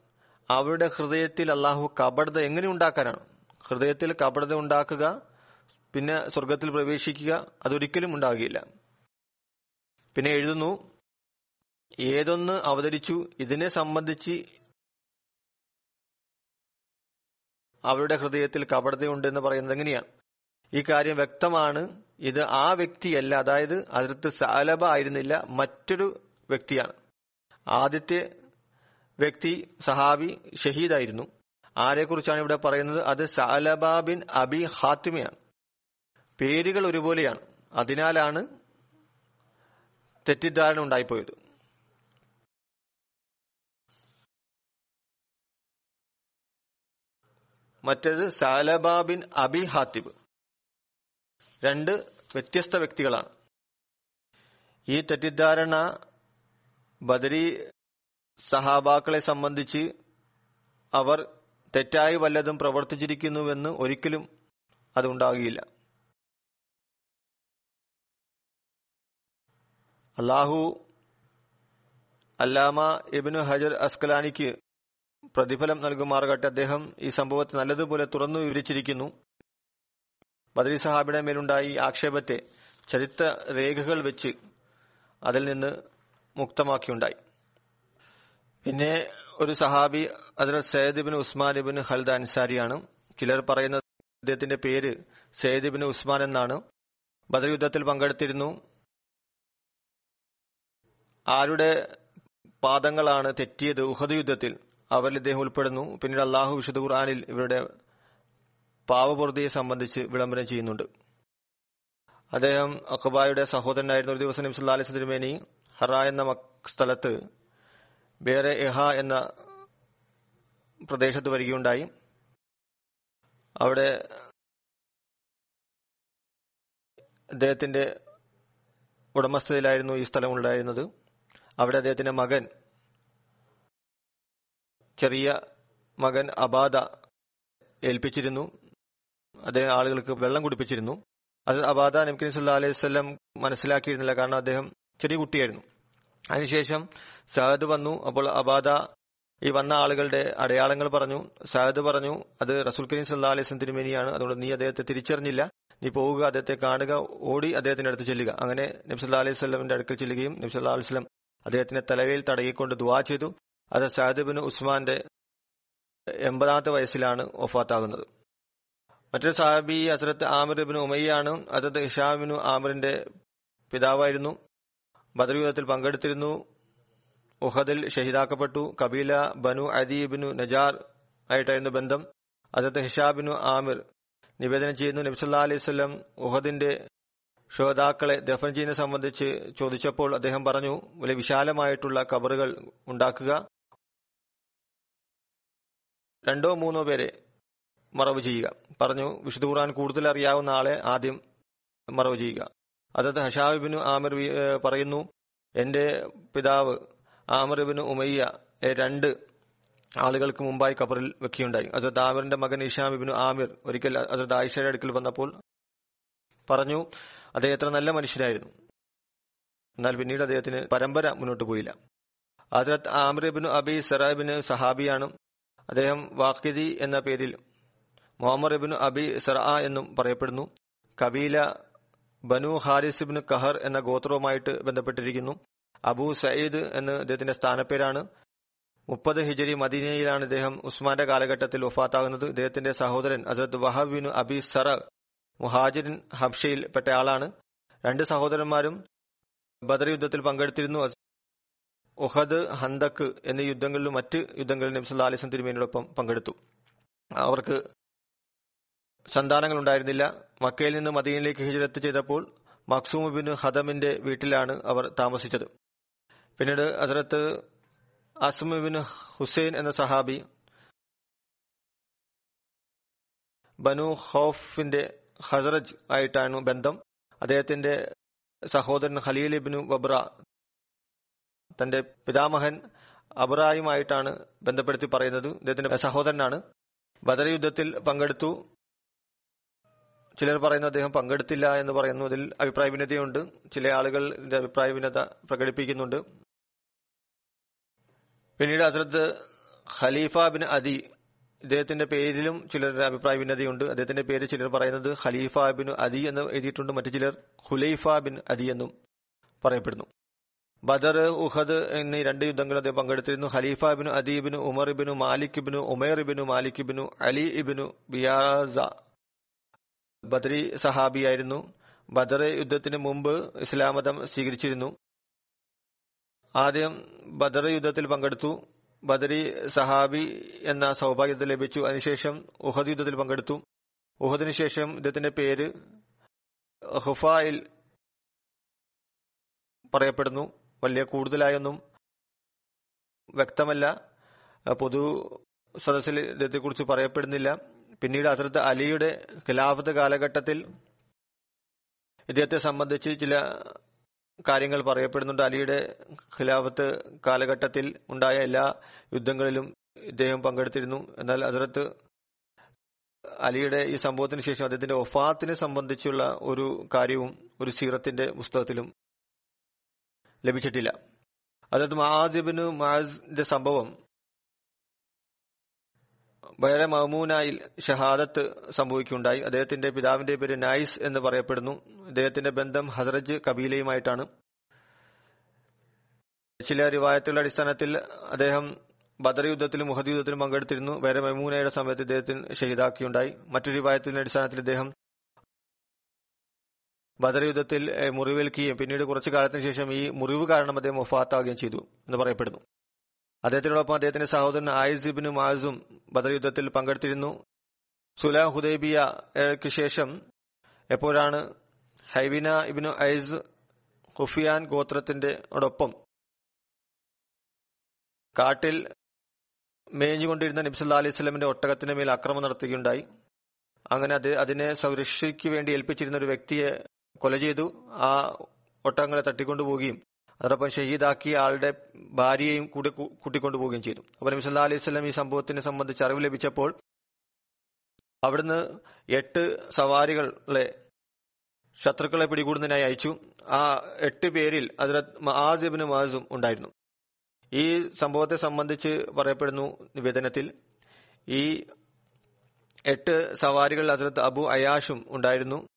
അവരുടെ ഹൃദയത്തിൽ അള്ളാഹു കപടത എങ്ങനെ ഉണ്ടാക്കാനാണ്? ഹൃദയത്തിൽ കപടത ഉണ്ടാക്കുക പിന്നെ സ്വർഗത്തിൽ പ്രവേശിക്കുക അതൊരിക്കലും ഉണ്ടാകില്ല. പിന്നെ എഴുതുന്നു ഏതൊന്ന് അവതരിച്ചു ഇതിനെ സംബന്ധിച്ച് അവരുടെ ഹൃദയത്തിൽ കപടതയുണ്ടെന്ന് പറയുന്നത് എങ്ങനെയാണ്? ഈ കാര്യം വ്യക്തമാണ്. ഇത് ആ വ്യക്തിയല്ല അതായത് അതിർത്ത് സാലബ ആയിരുന്നില്ല മറ്റൊരു വ്യക്തിയാണ്. ആദ്യത്തെ വ്യക്തി സഹാബി ഷഹീദായിരുന്നു. ആരെക്കുറിച്ചാണ് ഇവിടെ പറയുന്നത്? അത് സാലബ ബിൻ അബി ഹാത്തിമയാണ്. പേരുകൾ ഒരുപോലെയാണ്. അതിനാലാണ് തെറ്റിദ്ധാരണ ഉണ്ടായിപ്പോയത്. മറ്റേത് സാലബ ബിൻ അബി ഹാത്തിബ്. രണ്ട് വ്യത്യസ്ത വ്യക്തികളാണ്. ഈ തെറ്റിദ്ധാരണ ബദരി സഹാബാക്കളെ സംബന്ധിച്ച് അവർ തെറ്റായി വല്ലതും പ്രവർത്തിച്ചിരിക്കുന്നുവെന്ന് ഒരിക്കലും അതുണ്ടാകുകയില്ല അള്ളാഹു അല്ലാമ ഇബിനു ഹജർ അസ്കലാനിക്ക് പ്രതിഫലം നൽകുമാറുകട്ടെ. അദ്ദേഹം ഈ സംഭവത്തെ നല്ലതുപോലെ തുറന്നു വിവരിച്ചിരിക്കുന്നു. ബദരി സഹാബിയുടെ മേലുണ്ടായി ആക്ഷേപത്തെ ചരിത്ര രേഖകൾ വെച്ച് അതിൽ നിന്ന് മുക്തമാക്കിയുണ്ടായി. പിന്നെ ഒരു സഹാബി അതിൽ സയ്യിദ് ഇബിൻ ഉസ്മാൻ ഇബിൻ ഹൽദ അൻസാരിയാണ്. ചിലർ പറയുന്ന അദ്ദേഹത്തിന്റെ പേര് സയ്യിദ് ഇബിൻ ഉസ്മാൻ എന്നാണ്. ബദർ യുദ്ധത്തിൽ പങ്കെടുത്തിരുന്നു. ആരുടെ പാദങ്ങളാണ് തെറ്റിയത് ഉഹദ് യുദ്ധത്തിൽ അവരിൽ ഇദ്ദേഹം ഉൾപ്പെടുന്നു. പിന്നീട് അള്ളാഹു വിശുദ്ധ ഖുർആാനിൽ ഇവരുടെ പാവപൂർത്തിയെ സംബന്ധിച്ച് വിളംബരം ചെയ്യുന്നുണ്ട്. അദ്ദേഹം അഖബായുടെ സഹോദരനായിരുന്ന. ഒരു ദിവസം നബ്സ് അലൈഹി തിരുമേനി ഹറ എന്ന സ്ഥലത്ത് വേറെ എഹ എന്ന പ്രദേശത്ത് വരികയുണ്ടായി. അവിടെ അദ്ദേഹത്തിന്റെ ഉടമസ്ഥതയിലായിരുന്നു ഈ സ്ഥലം ഉണ്ടായിരുന്നത് അവിടെ അദ്ദേഹത്തിന്റെ മകൻ ചെറിയ മകൻ അബാദ ഏൽപ്പിച്ചിരുന്നു. അദ്ദേഹം ആളുകൾക്ക് വെള്ളം കുടിപ്പിച്ചിരുന്നു. അത് അബാദ നബ്കിൻ സല്ലാ അലൈഹി സ്വല്ലം മനസ്സിലാക്കിയിരുന്നില്ല. കാരണം അദ്ദേഹം ചെറിയ കുട്ടിയായിരുന്നു. അതിനുശേഷം സഹദ് വന്നു. അപ്പോൾ അബാദ ഈ വന്ന ആളുകളുടെ അടയാളങ്ങൾ പറഞ്ഞു. സഹദ് പറഞ്ഞു അത് റസൂൽ കരീം സല്ലാ അലൈഹി സ്വലം തിരുമേനിയാണ്. അതുകൊണ്ട് നീ അദ്ദേഹത്തെ തിരിച്ചറിഞ്ഞില്ല. നീ പോവുക അദ്ദേഹത്തെ കാണുക ഓടി അദ്ദേഹത്തിന്റെ അടുത്ത് ചെല്ലുക. അങ്ങനെ നബ്സല്ലാ അലൈഹി സ്വലമിന്റെ അടുക്കൽ ചെല്ലുകയും നബ്സല്ലാ അലൈഹി സ്വലം അദ്ദേഹത്തിന്റെ തലവേൽ തടയിക്കൊണ്ട് ദുവാ ചെയ്തു. അത് സഹദ് ബിൻ ഉസ്മാന്റെ എൺപതാമത്തെ വയസ്സിലാണ് ഒഫാത്താകുന്നത് മറ്റൊരു സാഹബി ഹസരത്ത് ആമിർ ബിൻ ഉമയ്യാണ്. അതത് ഇഷാബിനു ആമിറിന്റെ പിതാവായിരുന്നു. ബദർ യുദ്ധത്തിൽ പങ്കെടുത്തിരുന്നു. ഉഹദിൽ ഷഹീദാക്കപ്പെട്ടു. കബീല ബനു അദീബിനു നജാർ ആയിട്ടായിരുന്നു ബന്ധം. അതത് ഹിഷാബിനു ആമിർ നിവേദനം ചെയ്യുന്നു. നബ്സല്ലാ അലൈഹി സ്വലം ഉഹദിന്റെ ശ്രോതാക്കളെ ദഫൻ ചെയ്യുന്നത് സംബന്ധിച്ച് ചോദിച്ചപ്പോൾ അദ്ദേഹം പറഞ്ഞു വലിയ വിശാലമായിട്ടുള്ള കബറുകൾ ഉണ്ടാക്കുക. രണ്ടോ മൂന്നോ പേരെ മറവ് ചെയ്യുക. പറഞ്ഞു വിശുദ്ധ ഖുർആൻ കൂടുതൽ അറിയാവുന്ന ആളെ ആദ്യം മറവ് ചെയ്യുക. അതത് ഹഷാബിബിനു ആമിർ പറയുന്നു എന്റെ പിതാവ് ആമിർബിന് ഉമയ്യ രണ്ട് ആളുകൾക്ക് മുമ്പായി കബറിൽ വെക്കുകയുണ്ടായി. അതത് ആമിറിന്റെ മകൻ ഇഷാമിബിനു ആമിർ ഒരിക്കൽ അതത് ആയിഷയുടെ അടുക്കൽ വന്നപ്പോൾ പറഞ്ഞു അദ്ദേഹം എത്ര നല്ല മനുഷ്യരായിരുന്നു. എന്നാൽ പിന്നീട് അദ്ദേഹത്തിന് പരമ്പര മുന്നോട്ട് പോയില്ല. അതിലത്ത് ആമിർബിനു അബി സറാബിന് സഹാബിയാണ്. അദ്ദേഹം വാക്കിദി എന്ന പേരിൽ മുഹമ്മദ് ഇബിനു അബി സറ എന്നും പറയപ്പെടുന്നു. കബീല ബനു ഹാരിസിബിന് കഹർ എന്ന ഗോത്രവുമായിട്ട് ബന്ധപ്പെട്ടിരിക്കുന്നു. അബു സയ്യിദ് എന്ന് അദ്ദേഹത്തിന്റെ സ്ഥാനപ്പേരാണ്. മുപ്പത് ഹിജരി മദീനയിലാണ് ഇദ്ദേഹം ഉസ്മാന്റെ കാലഘട്ടത്തിൽ ഒഫാത്താകുന്നത് ഇദ്ദേഹത്തിന്റെ സഹോദരൻ അസരത് വഹബിനു അബി സറ മുഹാജിൻ ഹബ്ഷയിൽ പെട്ട ആളാണ്. രണ്ട് സഹോദരന്മാരും ബദർ യുദ്ധത്തിൽ പങ്കെടുത്തിരുന്നു. ഉഹദ് ഹന്തക്ക് എന്നീ യുദ്ധങ്ങളിലും മറ്റ് യുദ്ധങ്ങളിലും നബ്സുല്ലാ അലിസ്ലം തിരുമേനിയോടൊപ്പം പങ്കെടുത്തു. അവർക്ക് സന്താനങ്ങൾ ഉണ്ടായിരുന്നില്ല മക്കയിൽ നിന്ന് മദീനിലേക്ക് ഹിജറത്ത് ചെയ്തപ്പോൾ മക്സൂം ബിൻ ഹദമിന്റെ വീട്ടിലാണ് അവർ താമസിച്ചത്. പിന്നീട് ഹസരത്ത് അസ്മുബിൻ ഹുസൈൻ എന്ന സഹാബി ബനു ഹോഫിന്റെ ഹസറജ് ആയിട്ടാണ് ബന്ധം. അദ്ദേഹത്തിന്റെ സഹോദരൻ ഖലീൽ ഇബിനു വബ്ര തന്റെ പിതാമഹൻ അബ്രായുമായിട്ടാണ് ബന്ധപ്പെടുത്തി പറയുന്നത്. അദ്ദേഹത്തിന്റെ സഹോദരനാണ്. ബദർ യുദ്ധത്തിൽ പങ്കെടുത്തു. ചിലർ പറയുന്നു അദ്ദേഹം പങ്കെടുത്തില്ല എന്ന് പറയുന്നു. അതിൽ അഭിപ്രായ ഭിന്നതയുണ്ട്. ചില ആളുകൾ ഇതിന്റെ അഭിപ്രായ ഭിന്നത പ്രകടിപ്പിക്കുന്നുണ്ട്. പിന്നീട് ഹസ്രത്ത് ഖലീഫ ബിൻ അദി ഇദ്ദേഹത്തിന്റെ പേരിലും ചിലരുടെ അഭിപ്രായ ഭിന്നതയുണ്ട്. അദ്ദേഹത്തിന്റെ പേര് ചിലർ പറയുന്നത് ഖലീഫ ബിൻ അദി എന്ന് എഴുതിയിട്ടുണ്ട്. മറ്റു ചിലർ ഖുലൈഫ ബിൻ അദി എന്നും പറയപ്പെടുന്നു. ബദർ ഉഹദ് എന്നീ രണ്ട് യുദ്ധങ്ങൾ അദ്ദേഹം പങ്കെടുത്തിരുന്നു. Khalifa bin Adi bin Umar ibn Malik ibn Umair ibn Malik ibn Ali ibn Biyasa Badri സഹാബിയായിരുന്നു. Badr യുദ്ധത്തിന് മുമ്പ് ഇസ്ലാമതം സ്വീകരിച്ചിരുന്നു. ആദ്യം ബദർ യുദ്ധത്തിൽ പങ്കെടുത്തു. ബദരി സഹാബി എന്ന സൗഭാഗ്യത ലഭിച്ചു. അതിനുശേഷം ഉഹദ് യുദ്ധത്തിൽ പങ്കെടുത്തു. ഉഹദിനു ശേഷം യുദ്ധത്തിന്റെ പേര് ഹുഫായിൽ പറയപ്പെടുന്നു. വലിയ കൂടുതലായൊന്നും വ്യക്തമല്ല. പൊതു സദസ്സിൽ ഇദ്ദേഹത്തെക്കുറിച്ച് പറയപ്പെടുന്നില്ല. പിന്നീട് ഹസരത്ത് അലിയുടെ ഖിലാഫത്ത് കാലഘട്ടത്തിൽ ഇദ്ദേഹത്തെ സംബന്ധിച്ച് ചില കാര്യങ്ങൾ പറയപ്പെടുന്നുണ്ട്. അലിയുടെ ഖിലാഫത്ത് കാലഘട്ടത്തിൽ ഉണ്ടായ എല്ലാ യുദ്ധങ്ങളിലും ഇദ്ദേഹം പങ്കെടുത്തിരുന്നു. എന്നാൽ അതിർത്ത് അലിയുടെ ഈ സംഭവത്തിന് ശേഷം അദ്ദേഹത്തിന്റെ ഒഫാത്തിനെ സംബന്ധിച്ചുള്ള ഒരു കാര്യവും ഒരു സീറത്തിന്റെ പുസ്തകത്തിലും ലഭിച്ചിട്ടില്ല. അതായത് മഹാദിബിന് മഹാജിന്റെ സംഭവം വേറെ മമൂനായി ഷഹാദത്ത് സംഭവിക്കുകയുണ്ടായി. അദ്ദേഹത്തിന്റെ പിതാവിന്റെ പേര് നൈസ് എന്ന് പറയപ്പെടുന്നു. അദ്ദേഹത്തിന്റെ ബന്ധം ഹസ്രജ് കബീലയുമായിട്ടാണ്. ചില റിവായത്തുകളുടെ അടിസ്ഥാനത്തിൽ അദ്ദേഹം ബദർ യുദ്ധത്തിലും മുഹദ് യുദ്ധത്തിലും പങ്കെടുത്തിരുന്നു. വേറെ മെമൂനയുടെ സമയത്ത് ഇദ്ദേഹത്തിന് ഷഹീദാക്കിയുണ്ടായി മറ്റൊരു റിവായത്തിന്റെ അടിസ്ഥാനത്തിൽ ഇദ്ദേഹം ബദർ യുദ്ധത്തിൽ മുറിവേൽക്കുകയും പിന്നീട് കുറച്ചു കാലത്തിന് ശേഷം ഈ മുറിവ് കാരണം അദ്ദേഹം ഒഫാത്താവുകയും ചെയ്തു എന്ന് പറയപ്പെടുന്നു. അദ്ദേഹത്തിനോടൊപ്പം അദ്ദേഹത്തിന്റെ സഹോദരൻ ആയിസ് ഇബിന് മാസും ബദർ യുദ്ധത്തിൽ പങ്കെടുത്തിരുന്നു. സുല ഹുദൈബിയക്ക് ശേഷം എപ്പോഴാണ് ഹൈബിന ഇബിനു ഐസ് ഹുഫിയാൻ ഗോത്രത്തിന്റെ ഒപ്പം കാട്ടിൽ മേഞ്ഞുകൊണ്ടിരുന്ന നബ്സല്ലാ അലൈഹി സ്വലമിന്റെ ഒട്ടകത്തിന് മേൽ അക്രമം നടത്തുകയുണ്ടായി. അങ്ങനെ അത് അതിനെ സുരക്ഷയ്ക്ക് വേണ്ടി ഏൽപ്പിച്ചിരുന്ന ഒരു വ്യക്തിയെ കൊല ചെയ്തു. ആ ഒട്ടകങ്ങളെ തട്ടിക്കൊണ്ടുപോവുകയും അതോടൊപ്പം ഷഹീദാക്കി ആളുടെ ഭാര്യയെയും കൂടെ കൂട്ടിക്കൊണ്ടുപോവുകയും ചെയ്തു. അപ്പൊ നബി സല്ലാ അലൈഹി സ്വലം ഈ സംഭവത്തിനെ സംബന്ധിച്ച് അറിവ് ലഭിച്ചപ്പോൾ അവിടുന്ന് എട്ട് സവാരികളെ ശത്രുക്കളെ പിടികൂടുന്നതിനായി അയച്ചു. ആ എട്ട് പേരിൽ അതിലത്ത് മഹാജിബിന് മഹാസും ഉണ്ടായിരുന്നു. ഈ സംഭവത്തെ സംബന്ധിച്ച് പറയപ്പെടുന്നു നിവേദനത്തിൽ ഈ എട്ട് സവാരികളിൽ അതിലത്ത് അബു അയാഷും ഉണ്ടായിരുന്നു.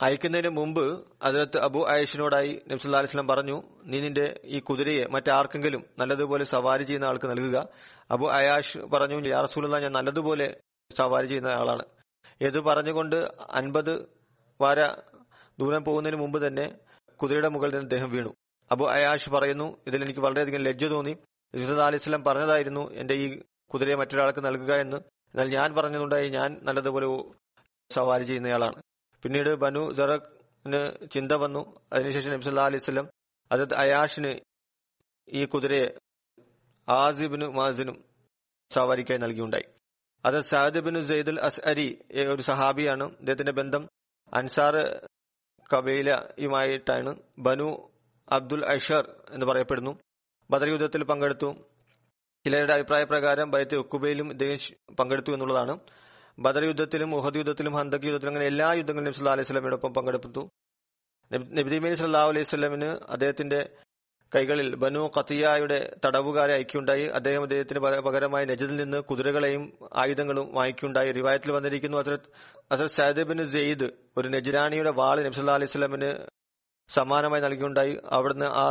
അയക്കുന്നതിന് മുമ്പ് അതിനകത്ത് അബു ആയിഷിനോടായി നബ്സുല്ലാ അലിസ്ലാം പറഞ്ഞു നീ നിന്റെ ഈ കുതിരയെ മറ്റാർക്കെങ്കിലും നല്ലതുപോലെ സവാരി ചെയ്യുന്ന ആൾക്ക് നൽകുക. അബു അയാഷ് പറഞ്ഞു യാ റസൂലുള്ള ഞാൻ നല്ലതുപോലെ സവാരി ചെയ്യുന്ന ആളാണ്. ഇത് പറഞ്ഞുകൊണ്ട് അൻപത് വാര ദൂരം പോകുന്നതിന് മുമ്പ് തന്നെ കുതിരയുടെ മുകളിൽ നിന്ന് അദ്ദേഹം വീണു. അബു അയാഷ് പറയുന്നു ഇതിൽ എനിക്ക് വളരെയധികം ലജ്ജ തോന്നി. നബ്സുല്ലാ അലിസ്ലാം പറഞ്ഞതായിരുന്നു എന്റെ ഈ കുതിരയെ മറ്റൊരാൾക്ക് നൽകുക എന്ന്. എന്നാൽ ഞാൻ പറഞ്ഞതുകൊണ്ടായി ഞാൻ നല്ലതുപോലെ സവാരി ചെയ്യുന്നയാളാണ് പിന്നീട് ബനു ജറഖിന് ചിന്ത വന്നു. അതിനുശേഷം നബ്സല്ലാ അലൈഹി സ്വലം അതത് അയാഷിന് ഈ കുതിരയെ ആസിബിനു മാസിനും സവാരിക്കായി നൽകിയുണ്ടായി. അത് സാദിബിനു സെയ്ദുൽ അസ് അരി ഒരു സഹാബിയാണ്. അദ്ദേഹത്തിന്റെ ബന്ധം അൻസാർ കബീലയുമായിട്ടാണ്. ബനു അബ്ദുൽ അഷർ എന്ന് പറയപ്പെടുന്നു. ബദർ യുദ്ധത്തിൽ പങ്കെടുത്തു. ചിലരുടെ അഭിപ്രായ പ്രകാരം ബൈത്ത് ഒക്കുബയിലും ഇദ്ദേഹം പങ്കെടുത്തു എന്നുള്ളതാണ്. ബദർ യുദ്ധത്തിലും ഉഹദ് യുദ്ധത്തിലും ഹന്തക് യുദ്ധത്തിലും അങ്ങനെ എല്ലാ യുദ്ധങ്ങളിലും നബി സല്ലാ അലൈഹി സ്വലമിനൊപ്പം പങ്കെടുത്തു. നബിദിമീൻ സല്ലാ അലൈഹി സ്വലമിന് അദ്ദേഹത്തിന്റെ കൈകളിൽ ബനു കത്തിയായുടെ തടവുകാരെ അയക്കുണ്ടായി അദ്ദേഹം അദ്ദേഹത്തിന് പകരമായി നജദിൽ നിന്ന് കുതിരകളെയും ആയുധങ്ങളും വാങ്ങിക്കുണ്ടായി റിവായത്തിൽ വന്നിരിക്കുന്നു അസരത് അസരത് സൈദബിന് ജെയ്ദ് ഒരു നജിരാണിയുടെ വാൾ നബ്സല്ലാ അലൈഹി സ്വലമിന് സമാനമായി നൽകിയുണ്ടായി. അവിടുന്ന് ആ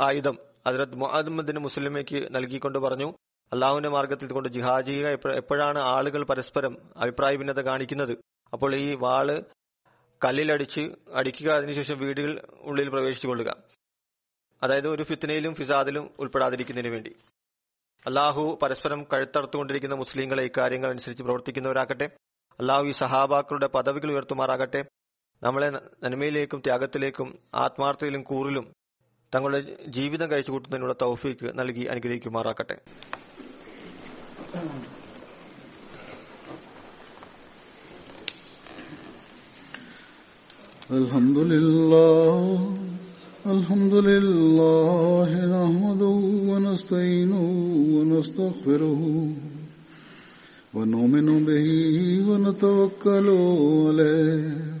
ആയുധം ഹസരത് മുഹമ്മദിന് മുസ്ലിമേക്ക് നൽകിക്കൊണ്ട് പറഞ്ഞു. അള്ളാഹുവിന്റെ മാർഗത്തിൽ കൊണ്ട് ജിഹാദ് ചെയ്യുക എപ്പോഴാണ് ആളുകൾ പരസ്പരം അഭിപ്രായ ഭിന്നത കാണിക്കുന്നത്? അപ്പോൾ ഈ വാൾ കല്ലിലടിച്ച് അടിക്കുക അതിനുശേഷം വീടുകൾ ഉള്ളിൽ പ്രവേശിച്ചു കൊള്ളുക. അതായത് ഒരു ഫിത്തനയിലും ഫിസാദിലും ഉൾപ്പെടാതിരിക്കുന്നതിന് വേണ്ടി. അള്ളാഹു പരസ്പരം കഴുത്തറുത്തുകൊണ്ടിരിക്കുന്ന മുസ്ലിങ്ങളെ ഇക്കാര്യങ്ങൾ അനുസരിച്ച് പ്രവർത്തിക്കുന്നവരാകട്ടെ അള്ളാഹു ഈ സഹാബാക്കളുടെ പദവികൾ ഉയർത്തുമാറാകട്ടെ. നമ്മളെ നന്മയിലേക്കും ത്യാഗത്തിലേക്കും ആത്മാർത്ഥയിലും കൂറിലും തങ്ങളുടെ ജീവിതം കഴിച്ചു കൂട്ടുന്നതിനുള്ള തൗഫീക്ക് നൽകി അനുഗ്രഹിക്കുമാറാക്കട്ടെ الحمد لله الحمد لله نحمده ونستعينه ونستغفره ونؤمن به ونتوكل عليه